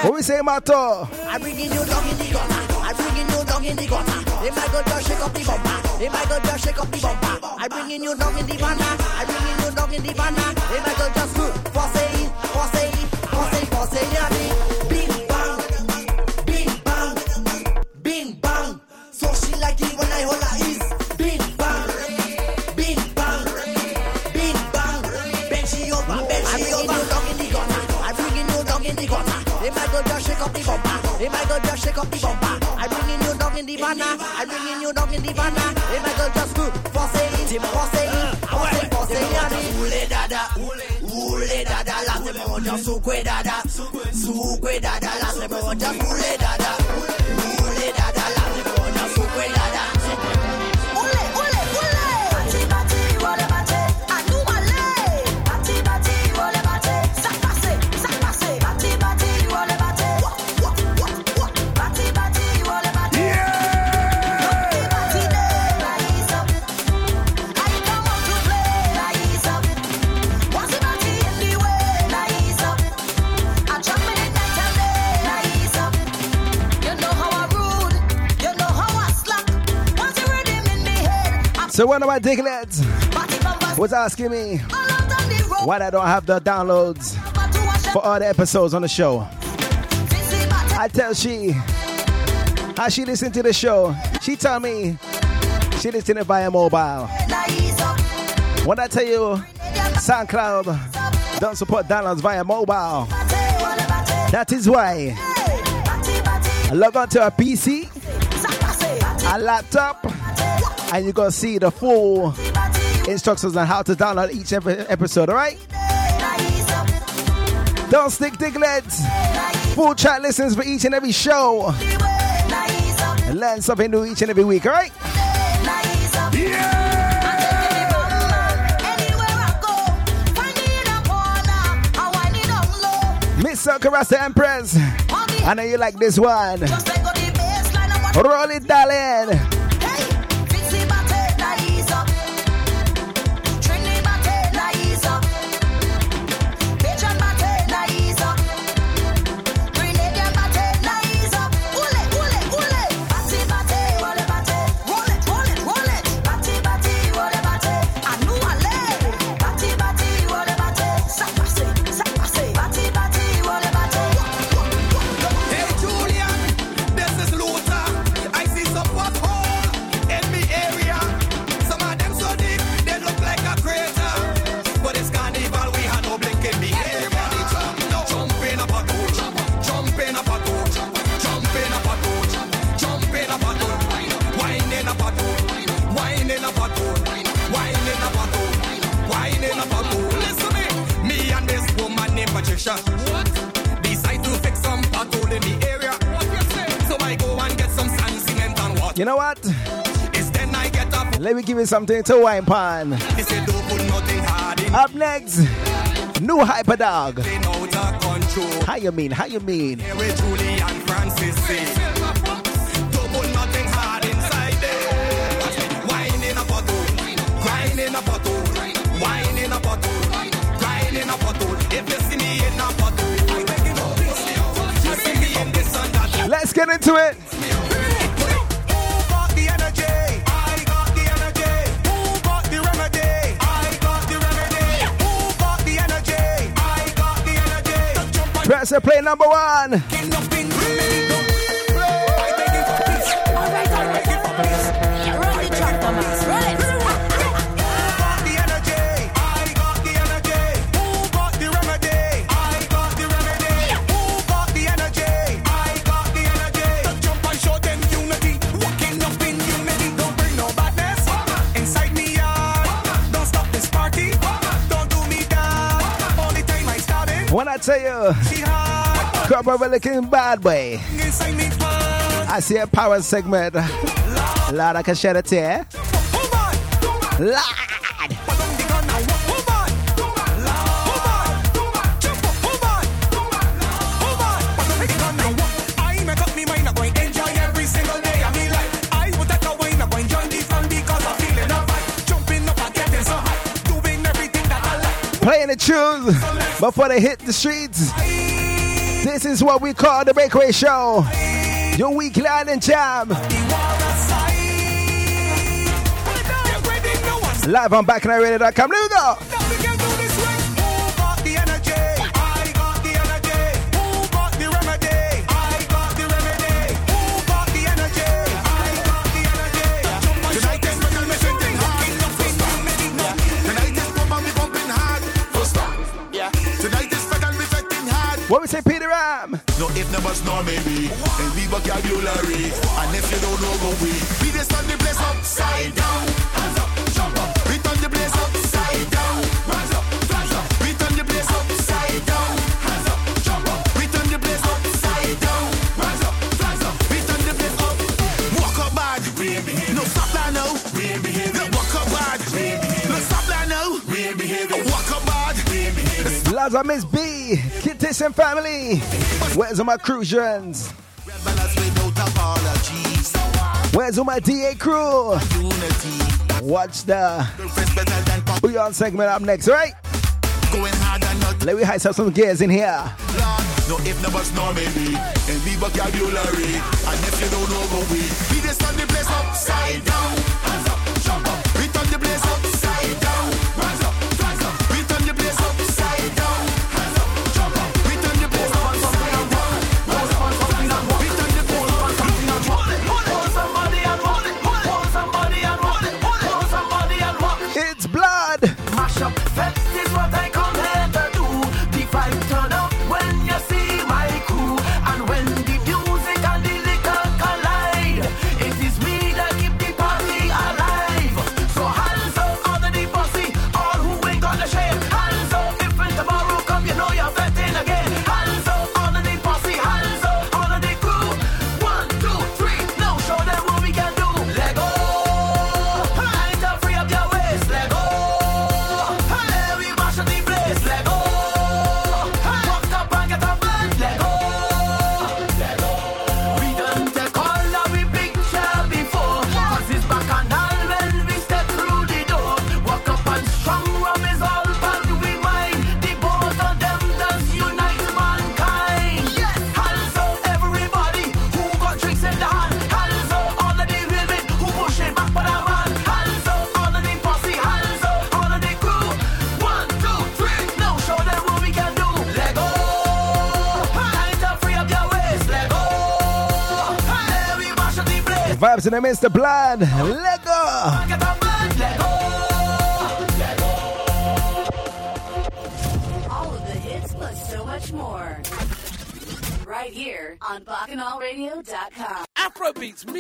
What we say, Mato? I bringing you down in the gutter. I bringing you down in the gutter. If I go just shake up the bumper. If I go just shake up the bumper. I bringing you down in the banner. I bringing you down in the banner. If I go just good. Force it, force it, force it, force it, yeah. Bing bang, bing bang, bing bang. So she like it when I hold her is up the bumper. If I go just shake up the bumper. I bringing you down in the banner. I bringing you down in the banner. If I go just good, force it, force it, force it, force it. Ule dada, ule dada, la se moja sukwe dada, sukwe dada, la se moja ule dada, ule dada, So one of my diglets was asking me why I don't have the downloads for all the episodes on the show. I tell she how she listened to the show. She tell me she listened via mobile. When I tell you SoundCloud don't support downloads via mobile, that is why I log on to a PC, a laptop, and you're gonna see the full instructions on how to download each episode, alright? Don't stick diglets. Full chat listens for each and every show. And learn something new each and every week, alright? Miss Karasa Empress. I know you like this one. Roll it, darling. Know what? Get. Let me give you something to wine pan. Up next, new hyper dog. They know the control. How you mean? How you mean? Here with Julie and Press play number one. When I tell you, come over looking bad way. I see a power segment. Lord, I can shed a tear. Lord. Playing the tunes before they hit the streets. This is what we call the Breakaway Show. Your weekly island jam. Live on bacchanalradio.com. What we say, Peter Ram? No, if never snore, maybe. And we vocabulary. And if you don't know, go we. We just turn the place upside down. Laza Miss B, Kittish and family. Where's all my Crucians? Where's all my DA crew? Watch the Beyond segment up next, right? Let me hide some gears in here. No if never snore maybe And we vocabulary And if you don't know go we We just turn the place upside down And I midst the blood. Let go.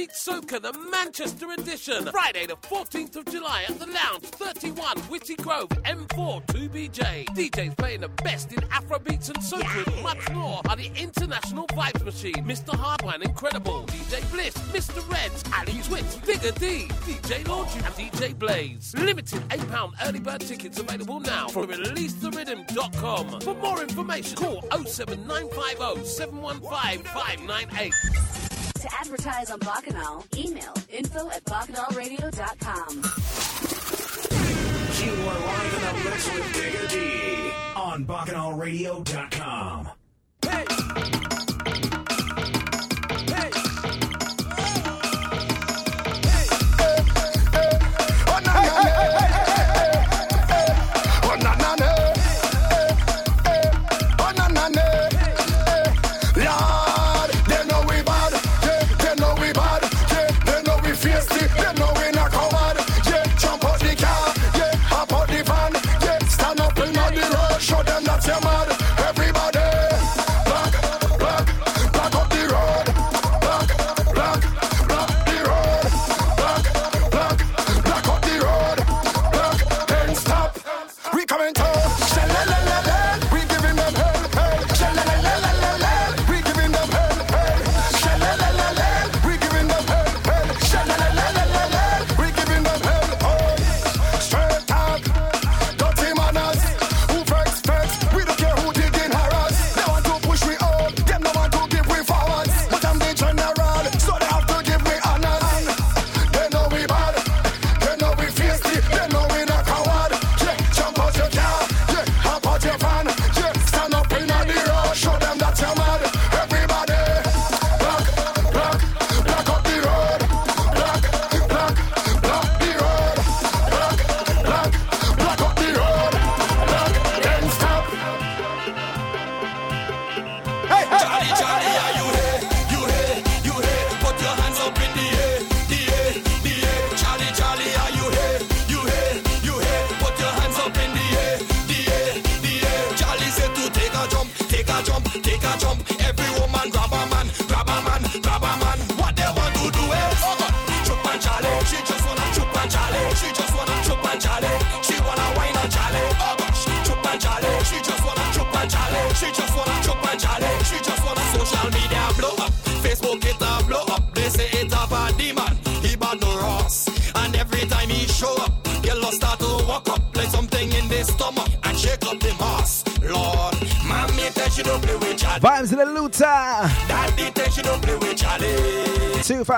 Street Soca, the Manchester edition. Friday, the 14th of July at the Lounge, 31 Witty Grove, M4 2BJ. DJs playing the best in Afrobeats and Soca yeah. and much more are the International Vibes Machine, Mr. Hardwine Incredible, DJ Bliss, Mr. Reds, Ali Twitch, Bigger D, DJ Laundry, and DJ Blaze. Limited £8 early bird tickets available now from releasetherhythm.com. For more information, call 07950 715 598. To advertise on Bacchanal, email info at bacchanalradio.com. You are live in the mix with Digger D on bacchanalradio.com. Hey!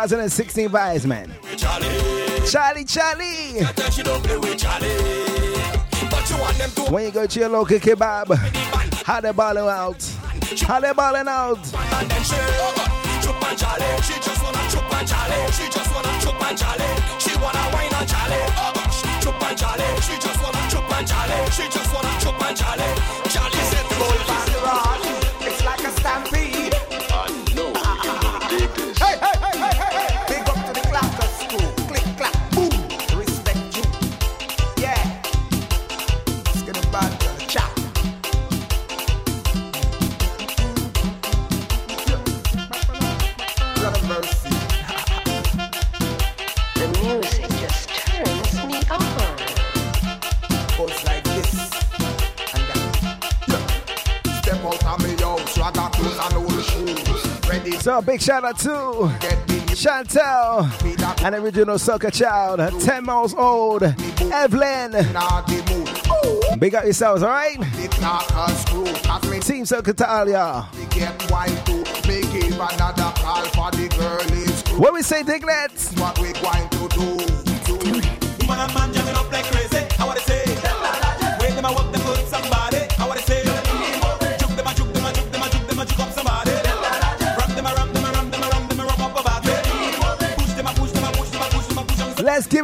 2016 vibes, man. Charlie, Charlie. When you go to your local kebab, how they balling out? How they balling out? She just wanna chup and jolly. She just wanna chup and jolly. She just wanna chup and jolly. She out, big shout out to Chantel, an original soccer child, 10 months old, Evelyn. Big up yourselves, all right? Team Soccer Talia. What we say diglets, what we going to do?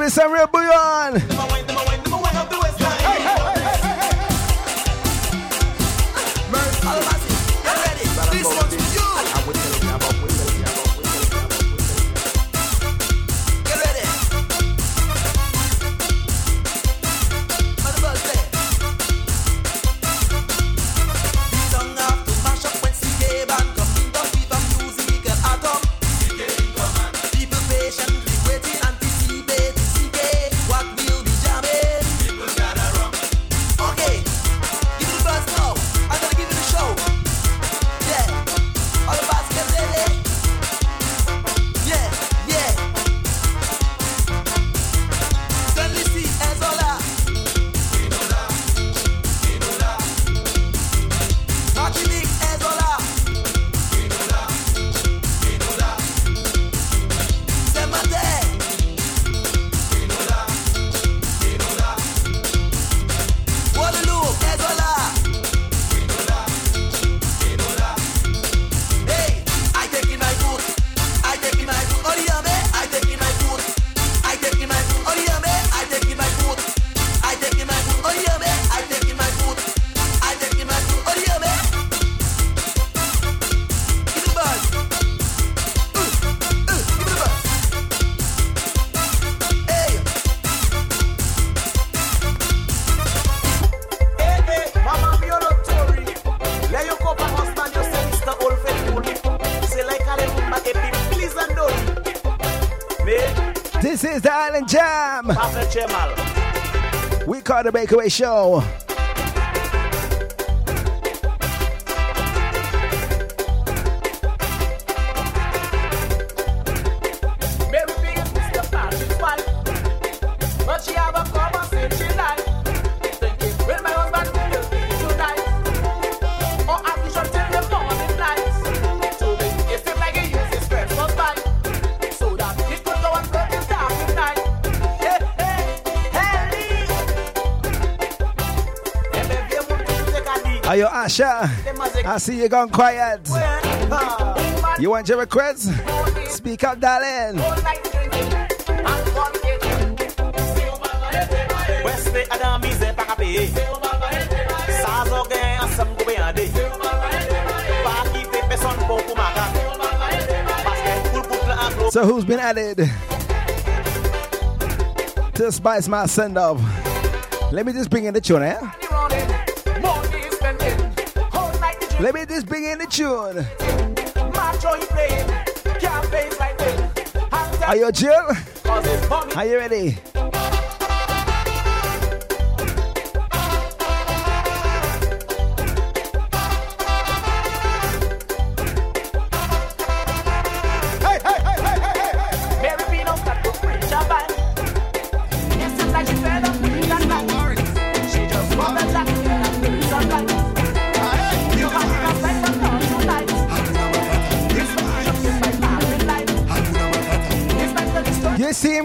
Some real bullion. Friday Breakaway Show. I see you gone quiet. You want your requests? Speak up, darling. So who's been added to spice my send off? Let me just bring in the tune, eh? tune. Are you chill? Are you ready?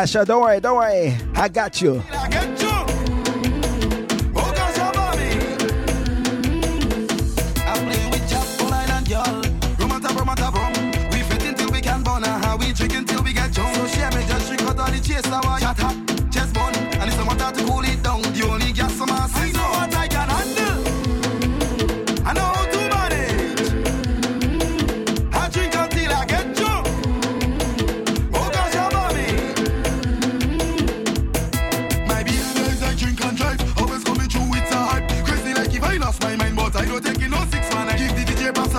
Asha, don't worry, don't worry. I got you.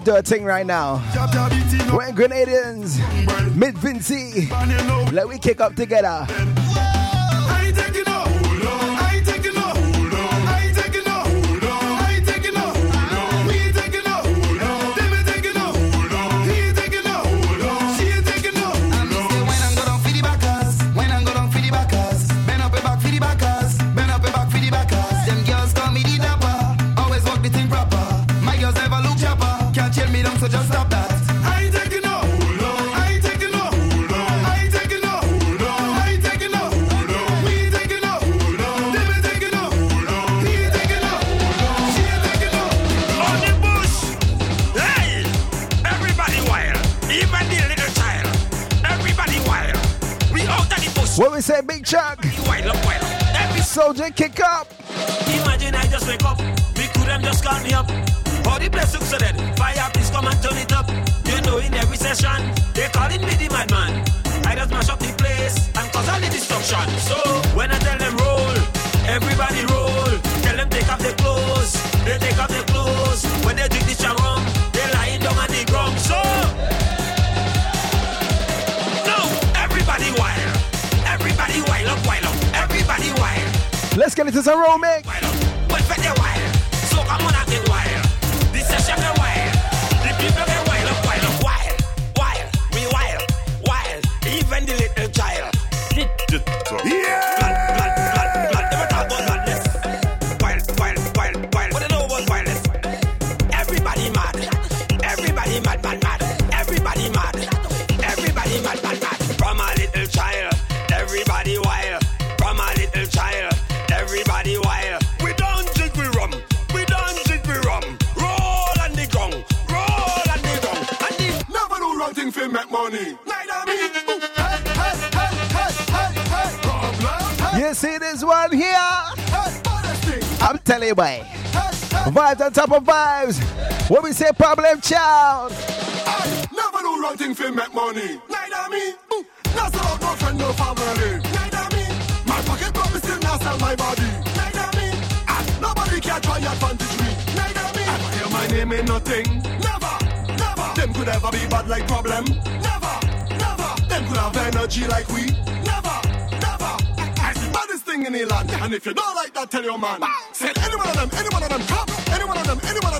gonna do a thing right now. When Grenadians, Mid Vincy, let we kick up together. Soldier kick up. Imagine I just wake up, me could them just call me up. All the looks so dead. Fire, please come and turn it up. You know, in every session, they calling me the madman. I just mash up the wild. Let's get you, boy. Vibes on top of vibes. When we say problem child. Hey, never do wrong thing for make money. Neither me. Ooh, Not sell no friend, no family. Neither me. My pocket me still not sell my body. Neither me. And nobody can try advantage me. Neither me. Ever hear my name in nothing? Never, never. Them could ever be bad like problem. Never, never. Them could have energy like we. And if you don't like that, tell your man. Say any one of them, any one of them come. Any one of them, any one of them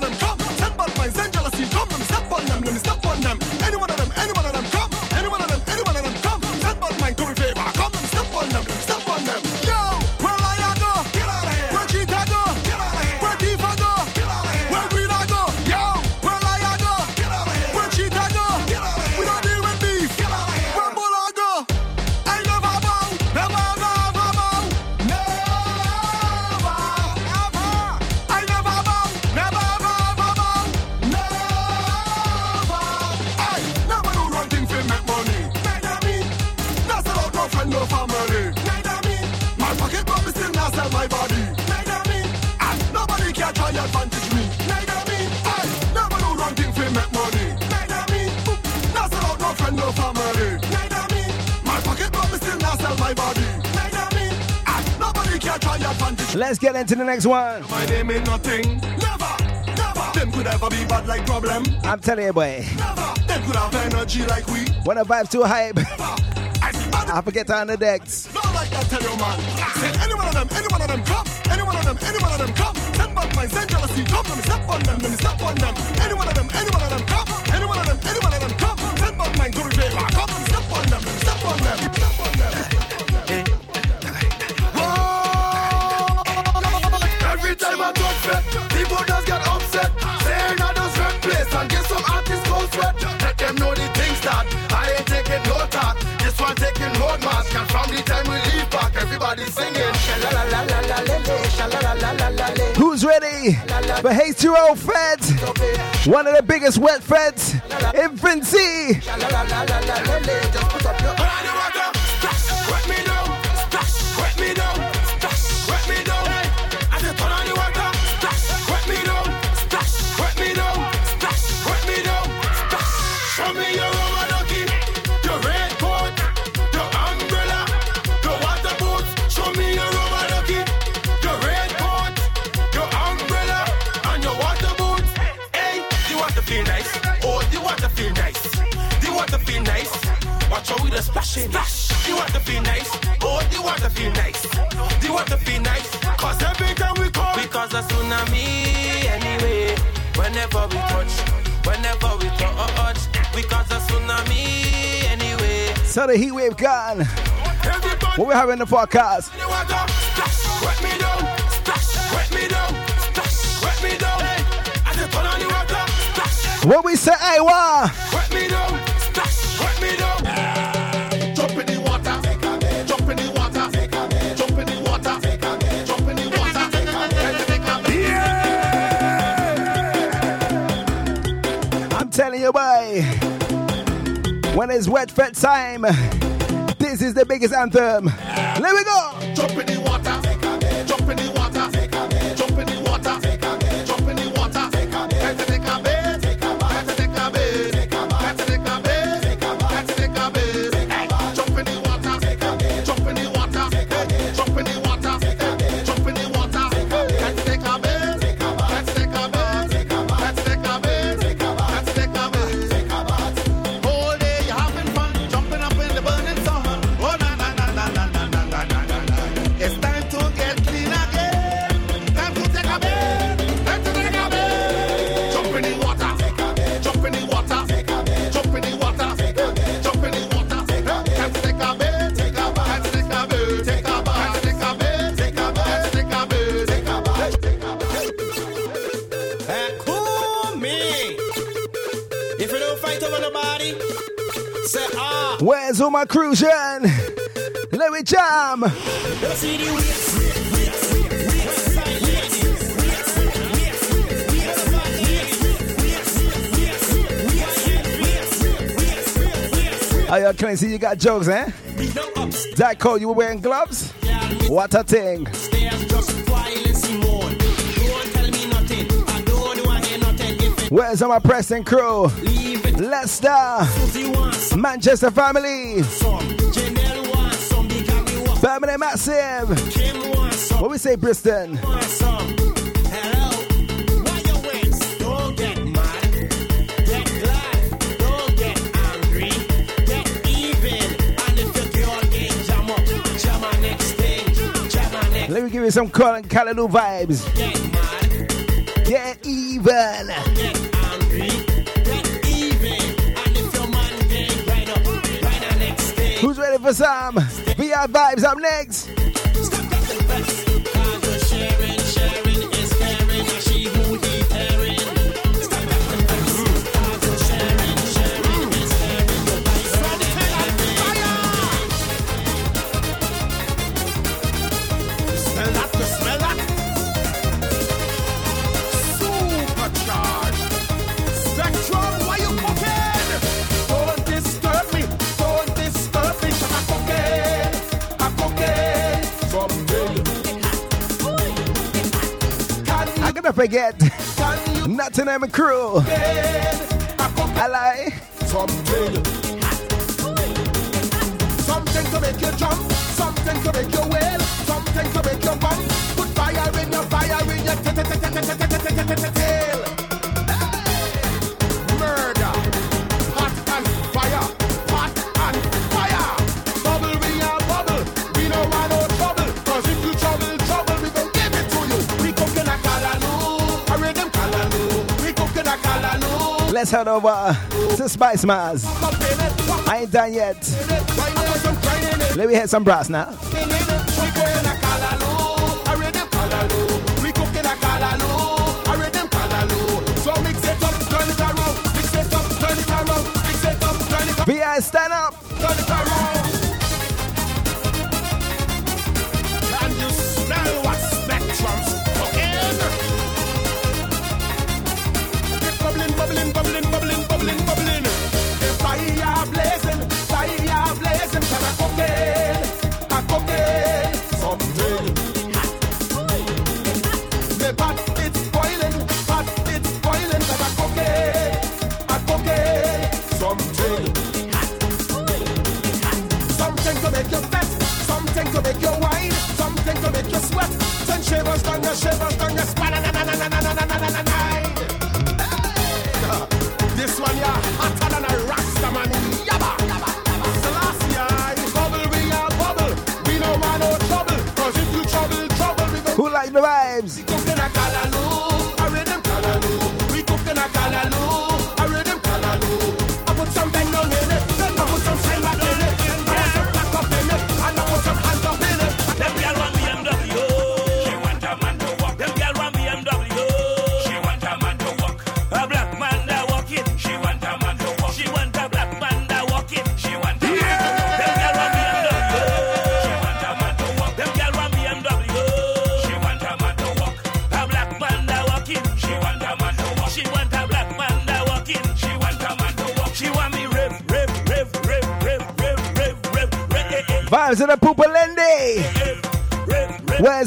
get into the next one. my name ain't nothing. Never, never. Them could ever be bad like problem. I'm telling you, boy. Never. Them could have energy like we. When the vibe's too hype, I. I forget on the decks. Don't like that, tell your man. Send any one of them, any one of them come. Any one of them, any one of them come. Send bad minds, send jealousy, come. Let me step on them, let me step on them. Any one of them, any one of them come. Any one of them, any one of them come. Send to me favor, come. Step on them, step on them. Step on them. Ready for H2O Feds? One of the biggest wet fetes in Vincy. Feel nice. Oh, the water feel nice. The water feel nice. Cause every time we come, Because a tsunami anyway. Whenever we touch, whenever we touch, we because a tsunami anyway. So the heat wave gone. What we having in the podcast? the water splash. Wet me It's wet fete time, this is the biggest anthem. Let me go. Cruise my my cruising. Let me jam. Are you crazy? You got jokes, eh? That call you were wearing gloves? What a thing. Where's all my pressing crew? Leicester. Manchester family. Birmingham Massive. What we say, Bristol? Let me give you some Colin Callaloo vibes. Get, mad. Get even. Get We are Vibes up next. gonna forget. Not to name a crew. I lie. Something. Something to make you jump. Something to make you wail. Something to make you Let's head over to Spice Mass. I ain't done yet. Let me hit some brass now.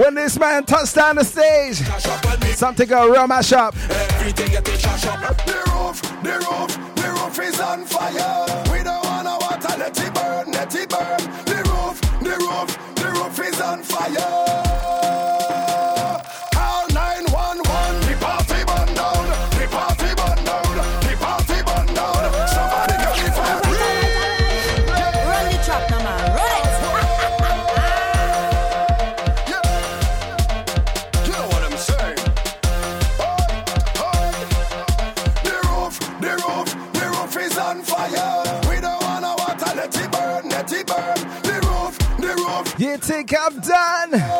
when this man touched down the stage, something go real mash up. Everything getting trash up. The roof, the roof, the roof is on fire. We don't wanna water, let it burn, let it burn. The roof, the roof, the roof is on fire. Think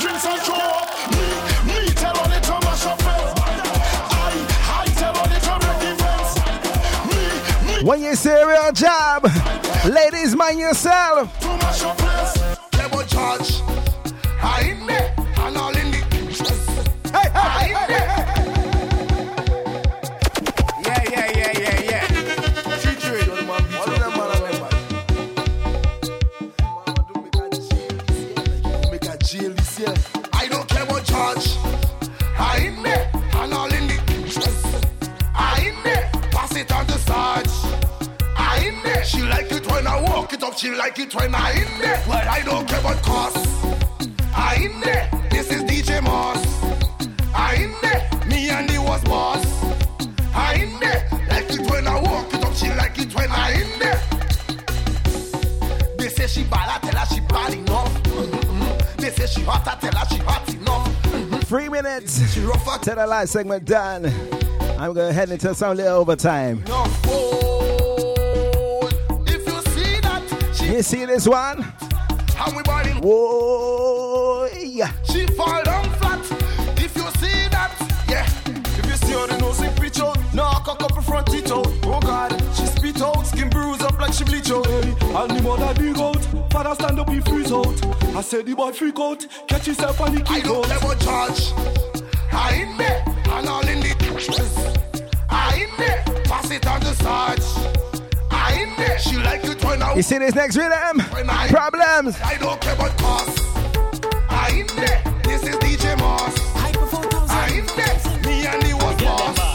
Drinks and throw up. Me, me tell all the to mash up. I, I tell all the to break events. Me, me When you say real job, ladies, mind yourself. to mash up place. Clever George. I up. She like it when I in there. Well, I don't care what cost. I in there. This is DJ Moss. I in there. Me and he was boss. I in there. Like it when I walk it up. She like it when I in there. They say she bad, I tell her she bad enough. Mhm. They say she hot, I tell her she hot enough. Three minutes to the live segment done. I'm gonna head into some little overtime. If You see this one? how we balling. Whoa, yeah. She fall down flat. If you see that, yeah. If you see how the nose pitch out, knock a couple front teeth out. Oh God, she spit out, skin bruise up like she bleach out. Hey, and the mother dig out, father stand up, he freeze out. I said the boy freak out, catch himself and he I kick don't out. ever charge. I in there and all in the. I in there. Pass it on the Sarge. I in there. She like it when I. You see this next rhythm? I- Problems. I don't care what cost. I in there. This is DJ Moss. I in there. Me and he was boss.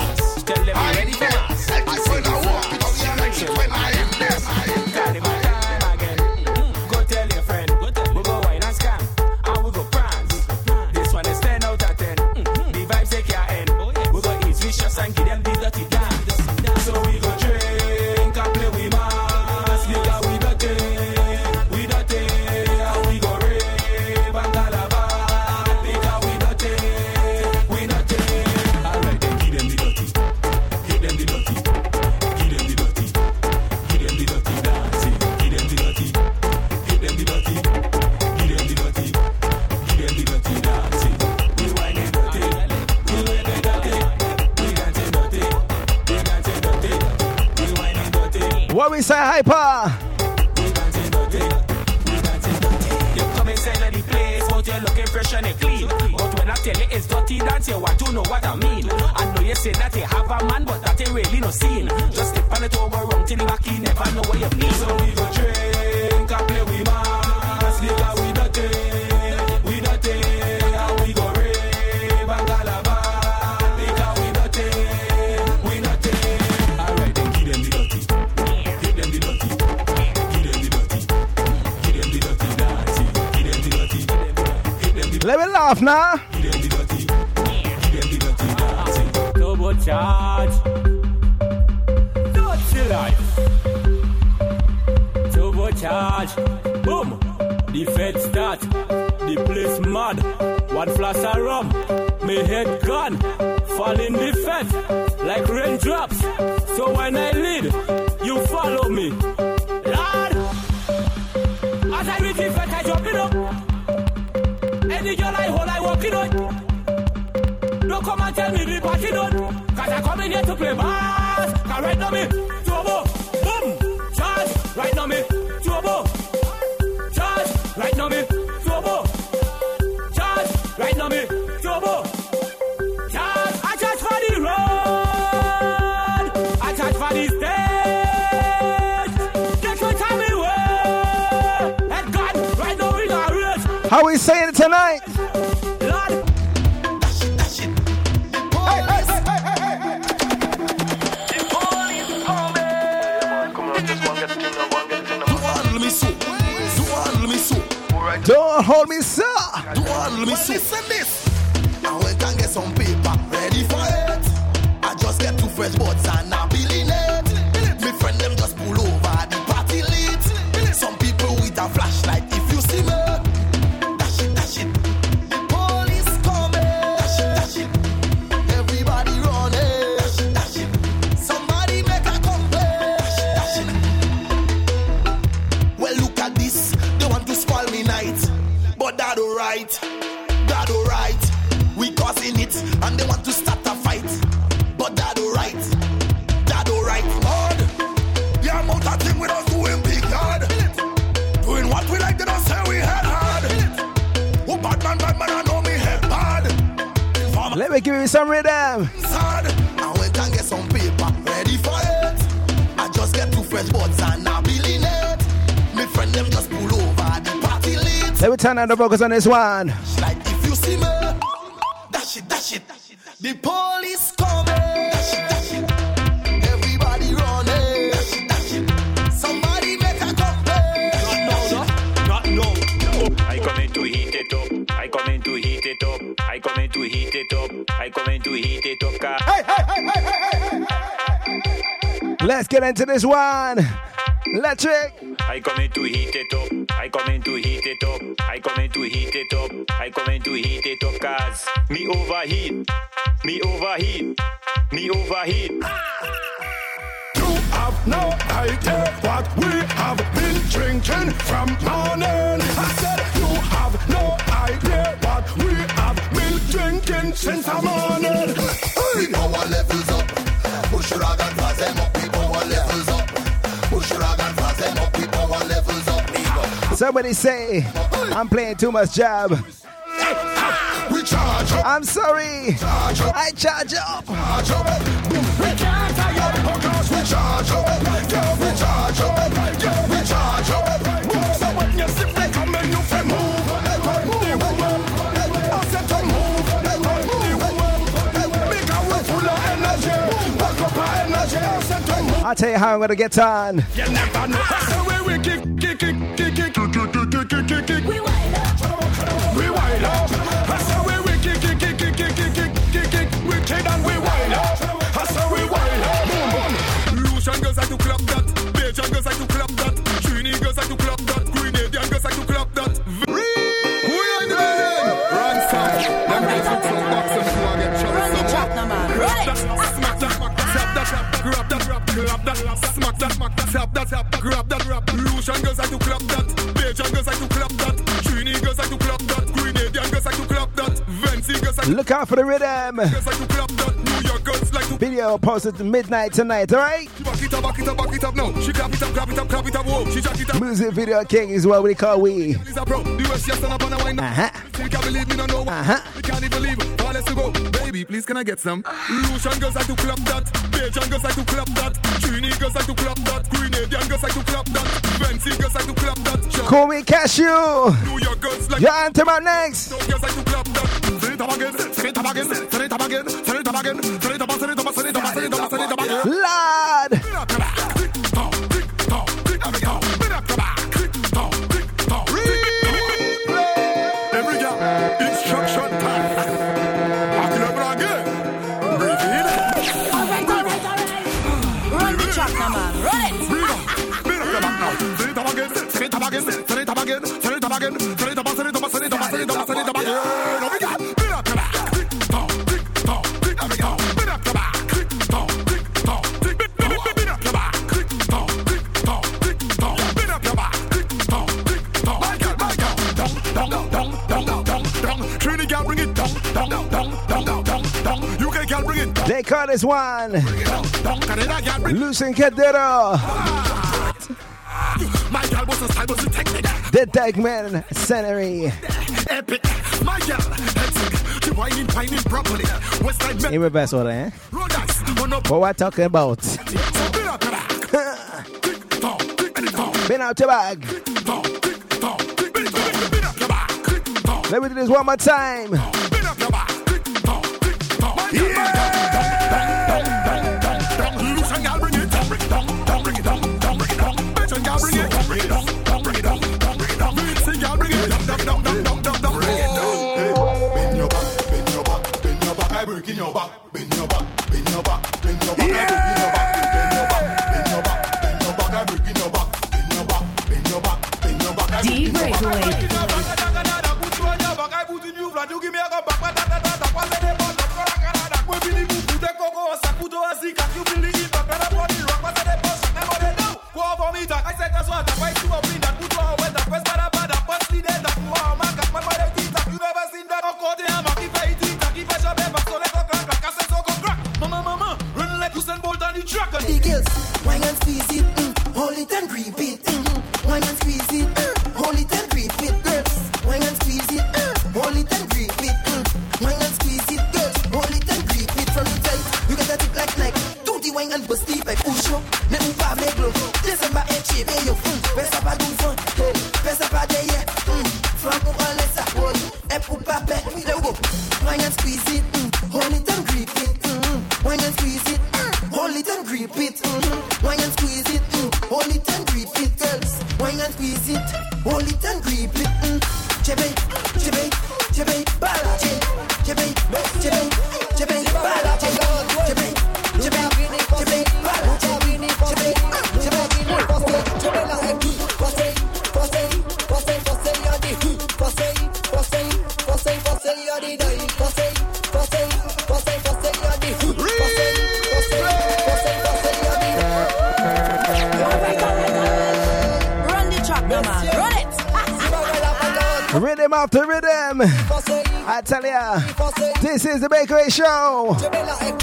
Off now. Turbo charge. Dirty life. Turbo charge. Boom. The fed start. The place mad. One flash of rum. Me head gone. Fall in the fat. Like raindrops. So when I lead, you follow me. Lord. As I reach the fat, I jump it up. Any girl I hold, I walk it on. Don't come and tell me the party done. Cause I come in here to play bass. Cause right now me, turbo, boom, charge. Right now me, turbo, charge. Right now me, turbo, charge. Right now me, turbo, charge. I charge for the road. I charge for the stage. Get what time lit. Let me turn on the focus on this one. Like if you see me, dash it, dash it. The police coming. Dash it, dash it. Everybody running. Dash it, dash it. Somebody make a complaint. Not no. I come in to heat it up. I come in to heat it up. I come in to heat it up. I come in to heat it up. Car. Hey, hey, hey, hey, hey, hey. Let's get into this one. Electric. I come in to heat to heat it up. I come in to heat it up. Cause me overheat. Me overheat. Me overheat. You have no idea what we have been drinking from Somebody say, I'm playing too much jab. I'm sorry. I charge up. We charge up. We charge up. We charge up. We charge up. We charge up. We charge up. We charge up. I'll tell you how I'm gonna get on. You never know kick, kick, kick, kick, kick, kick, kick, kick, kick, kick. We wild up. We wild up. I said we we kick, kick, kick, kick, kick, kick, kick, kick, kick. Wicked and we wild up. I said we wild up. Boom, boom. Lucian girls like to clap that. Bajan girls like to clap that. Trini girls like to clap that. Grenadian girls like to clap that. Who you in the building? Ransom. Them girls with some box and a get shot. Run the trap, no man. Grab that, smack that, tap that, grab that, grab that, smack that, tap that, grab that, Girls to clap that, girls to clap that, Trini girls to clap that, Grenadian girls to clap that, Vincy girls like Look out for the rhythm. girls to clap that, New York girls like to Video posted midnight tonight, alright? back it up, back it up, back it up now. She clap it up, clap it up, clap it up, whoa. She jack it up. Music video king is what we call we. Is a pro. The West just stand up and a wind up. Uh-huh. Still can't believe me, no know. Uh-huh. We can't even believe. All let's go. Baby, please can I get some? Lucian girls like to clap that. Bajan girls like to clap that. Trini girls like to clap that. Grenadian girls like to clap that. Vincy girls like to clap that. Call me Cashew. New York girls like Your anthem up next. Those girls like to clap that. Send again, turn it up again, turn it up, turn it up, turn it up, turn it up, turn it up again. They call this one. Lucien Cadero. My girl was a. The Dagman, Scenery. Epic, my girl, epic. The wine properly. West side in reverse order, eh? What we're talking about? <laughs> Been out your bag. Let me do this one more time. is the Breakaway Show.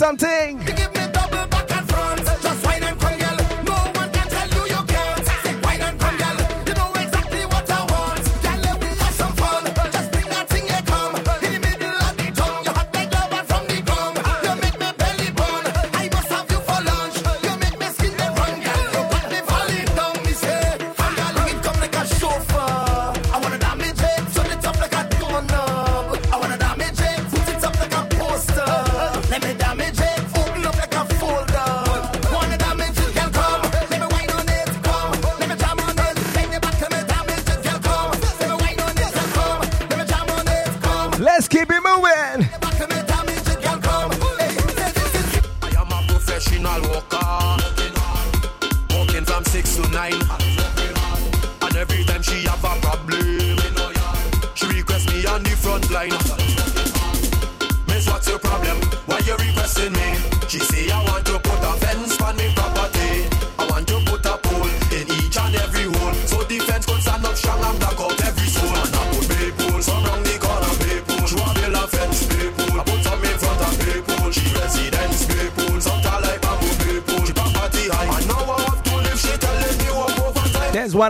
something.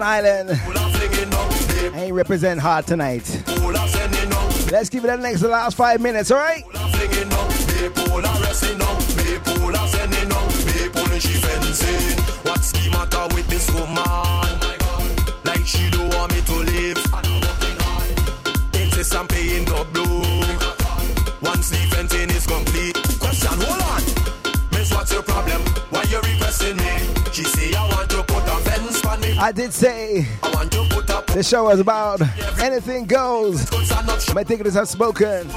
Van Island. I ain't represent hard tonight. Let's keep it the next the last five minutes, alright? I did say the show was about anything goes. My tickets have spoken.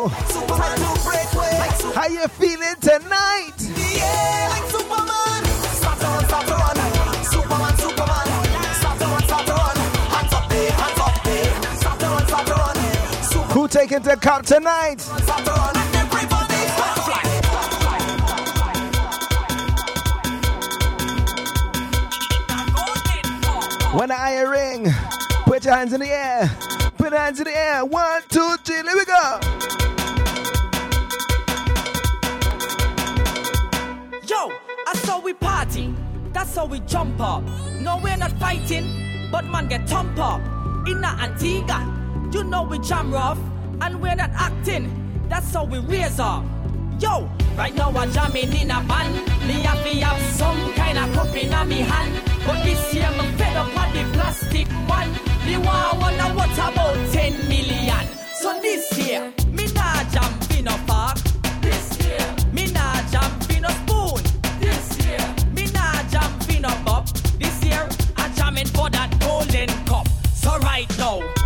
go. How you feeling tonight? Yeah, like Superman. Superman, Superman. Hands up hands up Who taking the cup tonight? When I ring, put your hands in the air. Put your hands in the air. One, two, three, let me go. That's how we jump up. No, we're not fighting, but man get thump up. In Antigua, you know we jam rough, and we're not acting. That's how we raise up. Yo, right now I'm jamming in a band. Me happy have some kind of cup in me hand. But this year I'm fed up on the plastic one. Me want wonder what about 10 million. So this year, me nah jump in a Oh.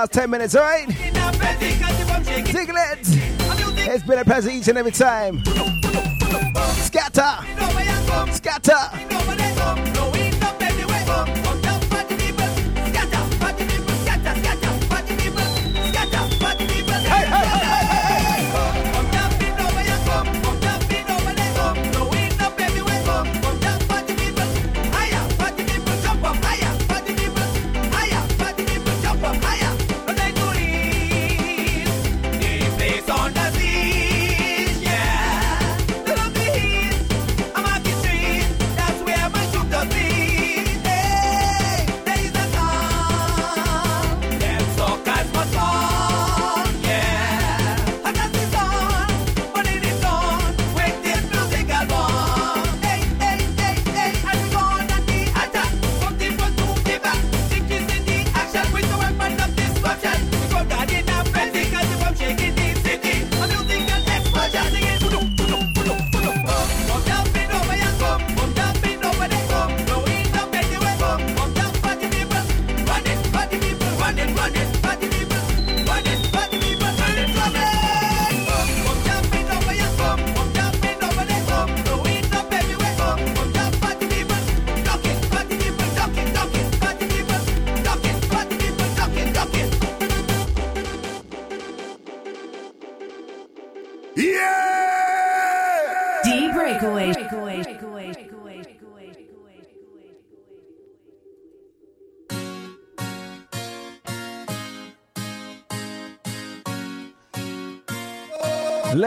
last 10 minutes, alright? Diglett, it. It's been a pleasure each and every time. Scatter. Scatter.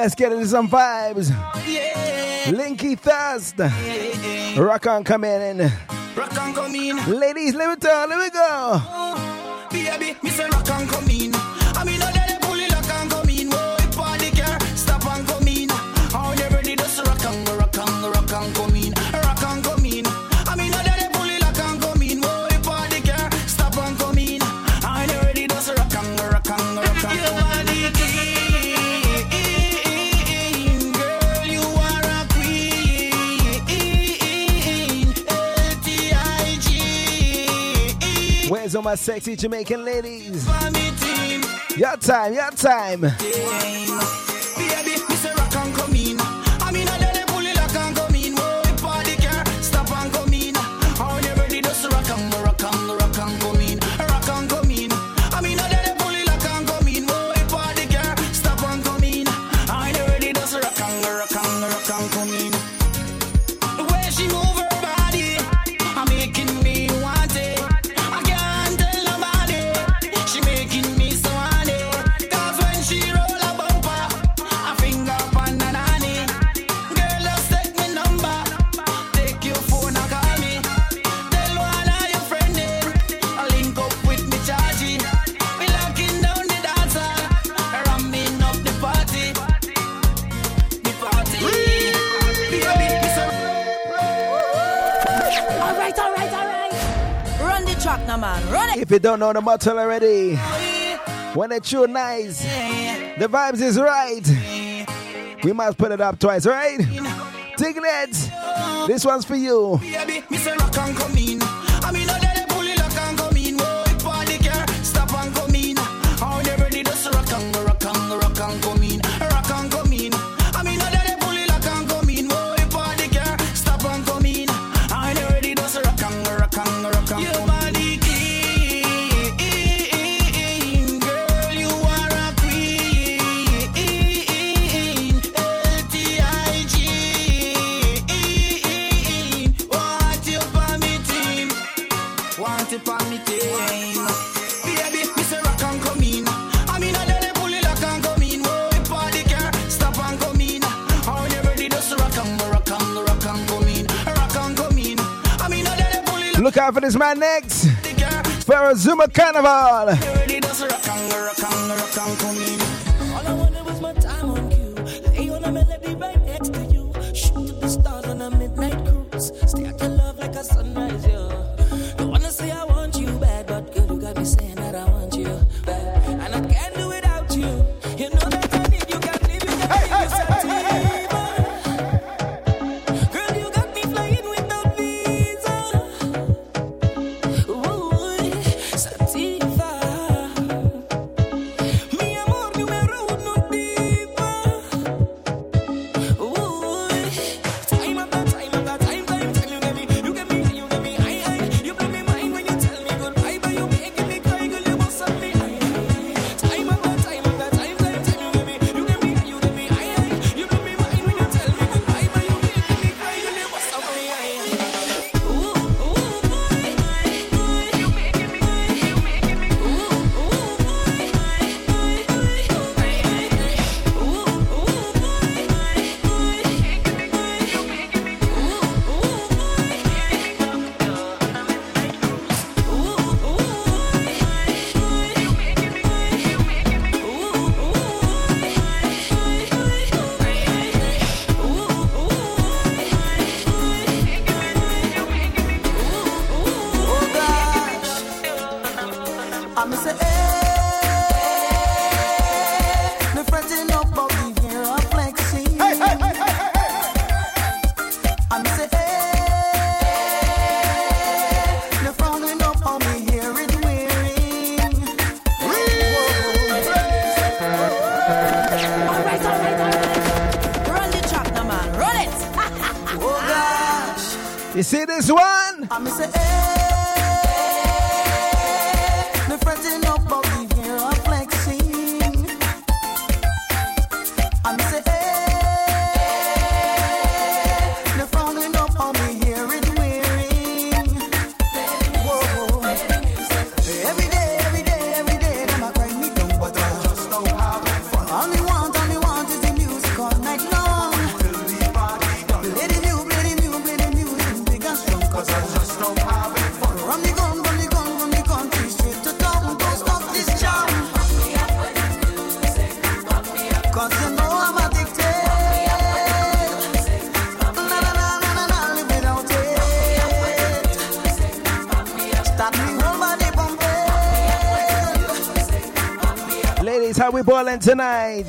Let's get into some vibes. Yeah. Linky Thirst. Yeah. Rock on, come in. Rock on, come in. Ladies, let me talk, let me go. my sexy Jamaican ladies. Your time, your time. know the bottle already. When it's true nice, the vibes is right. We must put it up twice, right? Tiglet, this one's for you. for this man next. Ferrazuma Carnival. we boiling tonight.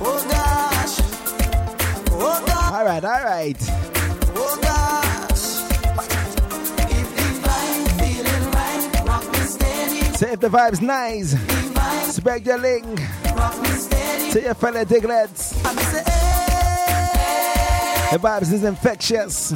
Oh gosh. Oh gosh. All right, all right. Oh right rock if the vibe's nice, Respect spread your link to your fellow diglets. Hey. The vibes is infectious.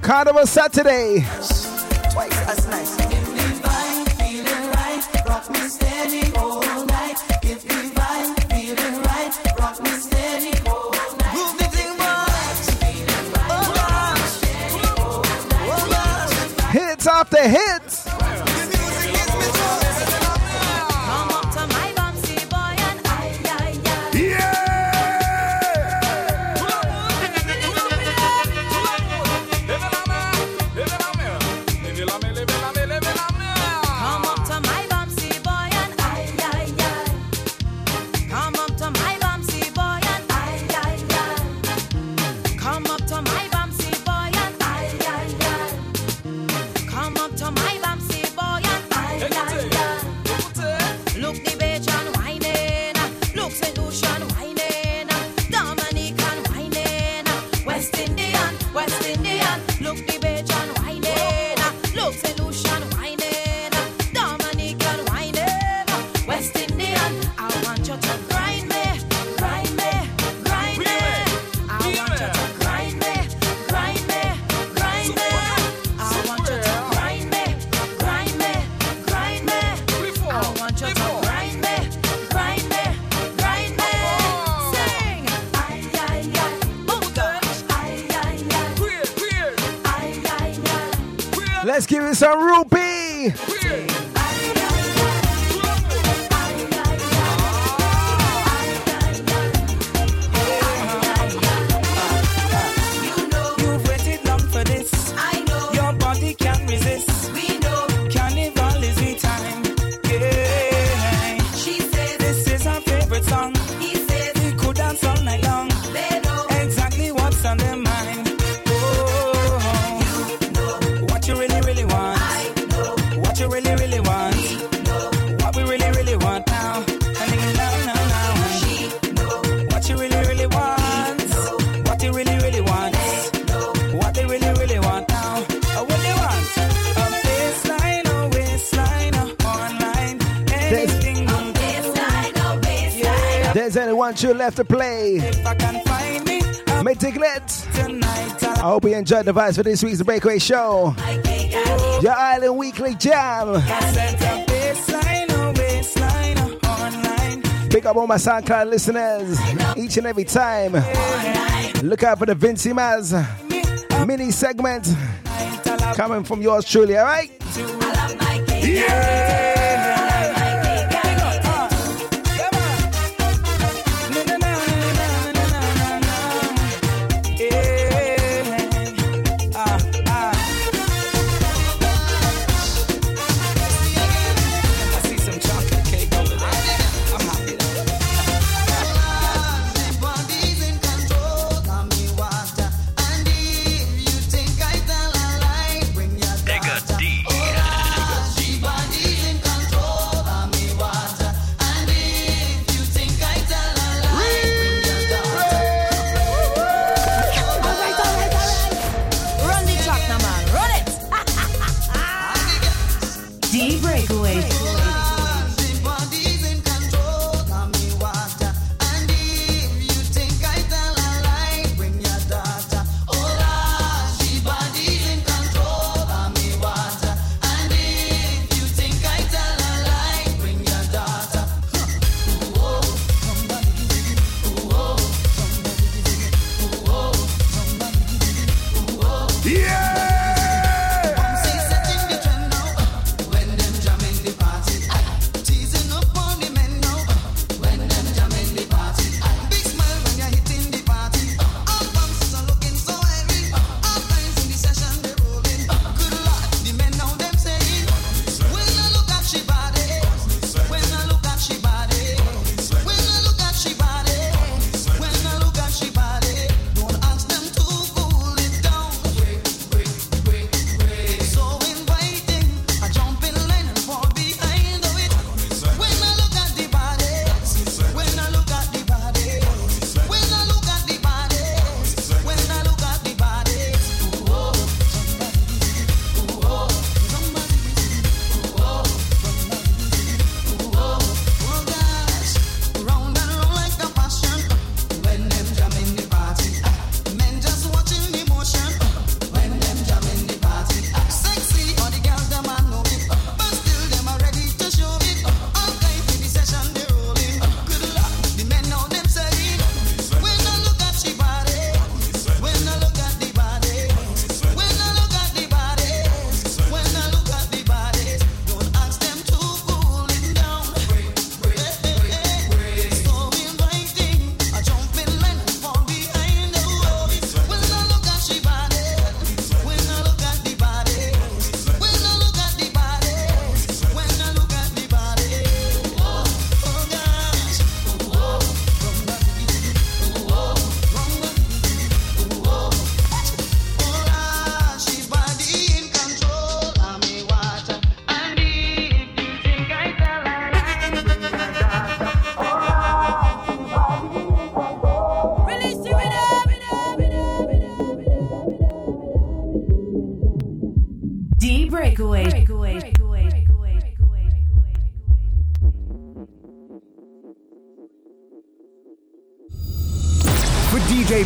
Carnival Saturday. have to play. Mythic Lit. I hope you enjoyed the vibes for this week's Breakaway Show. Your Island Weekly Jam. Pick up all my SoundCloud listeners each and every time. Look out for the Vincy Mass mini segment coming from yours truly, alright? Yeah!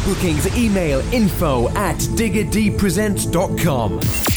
Bookings, email info at diggerdpresents.com.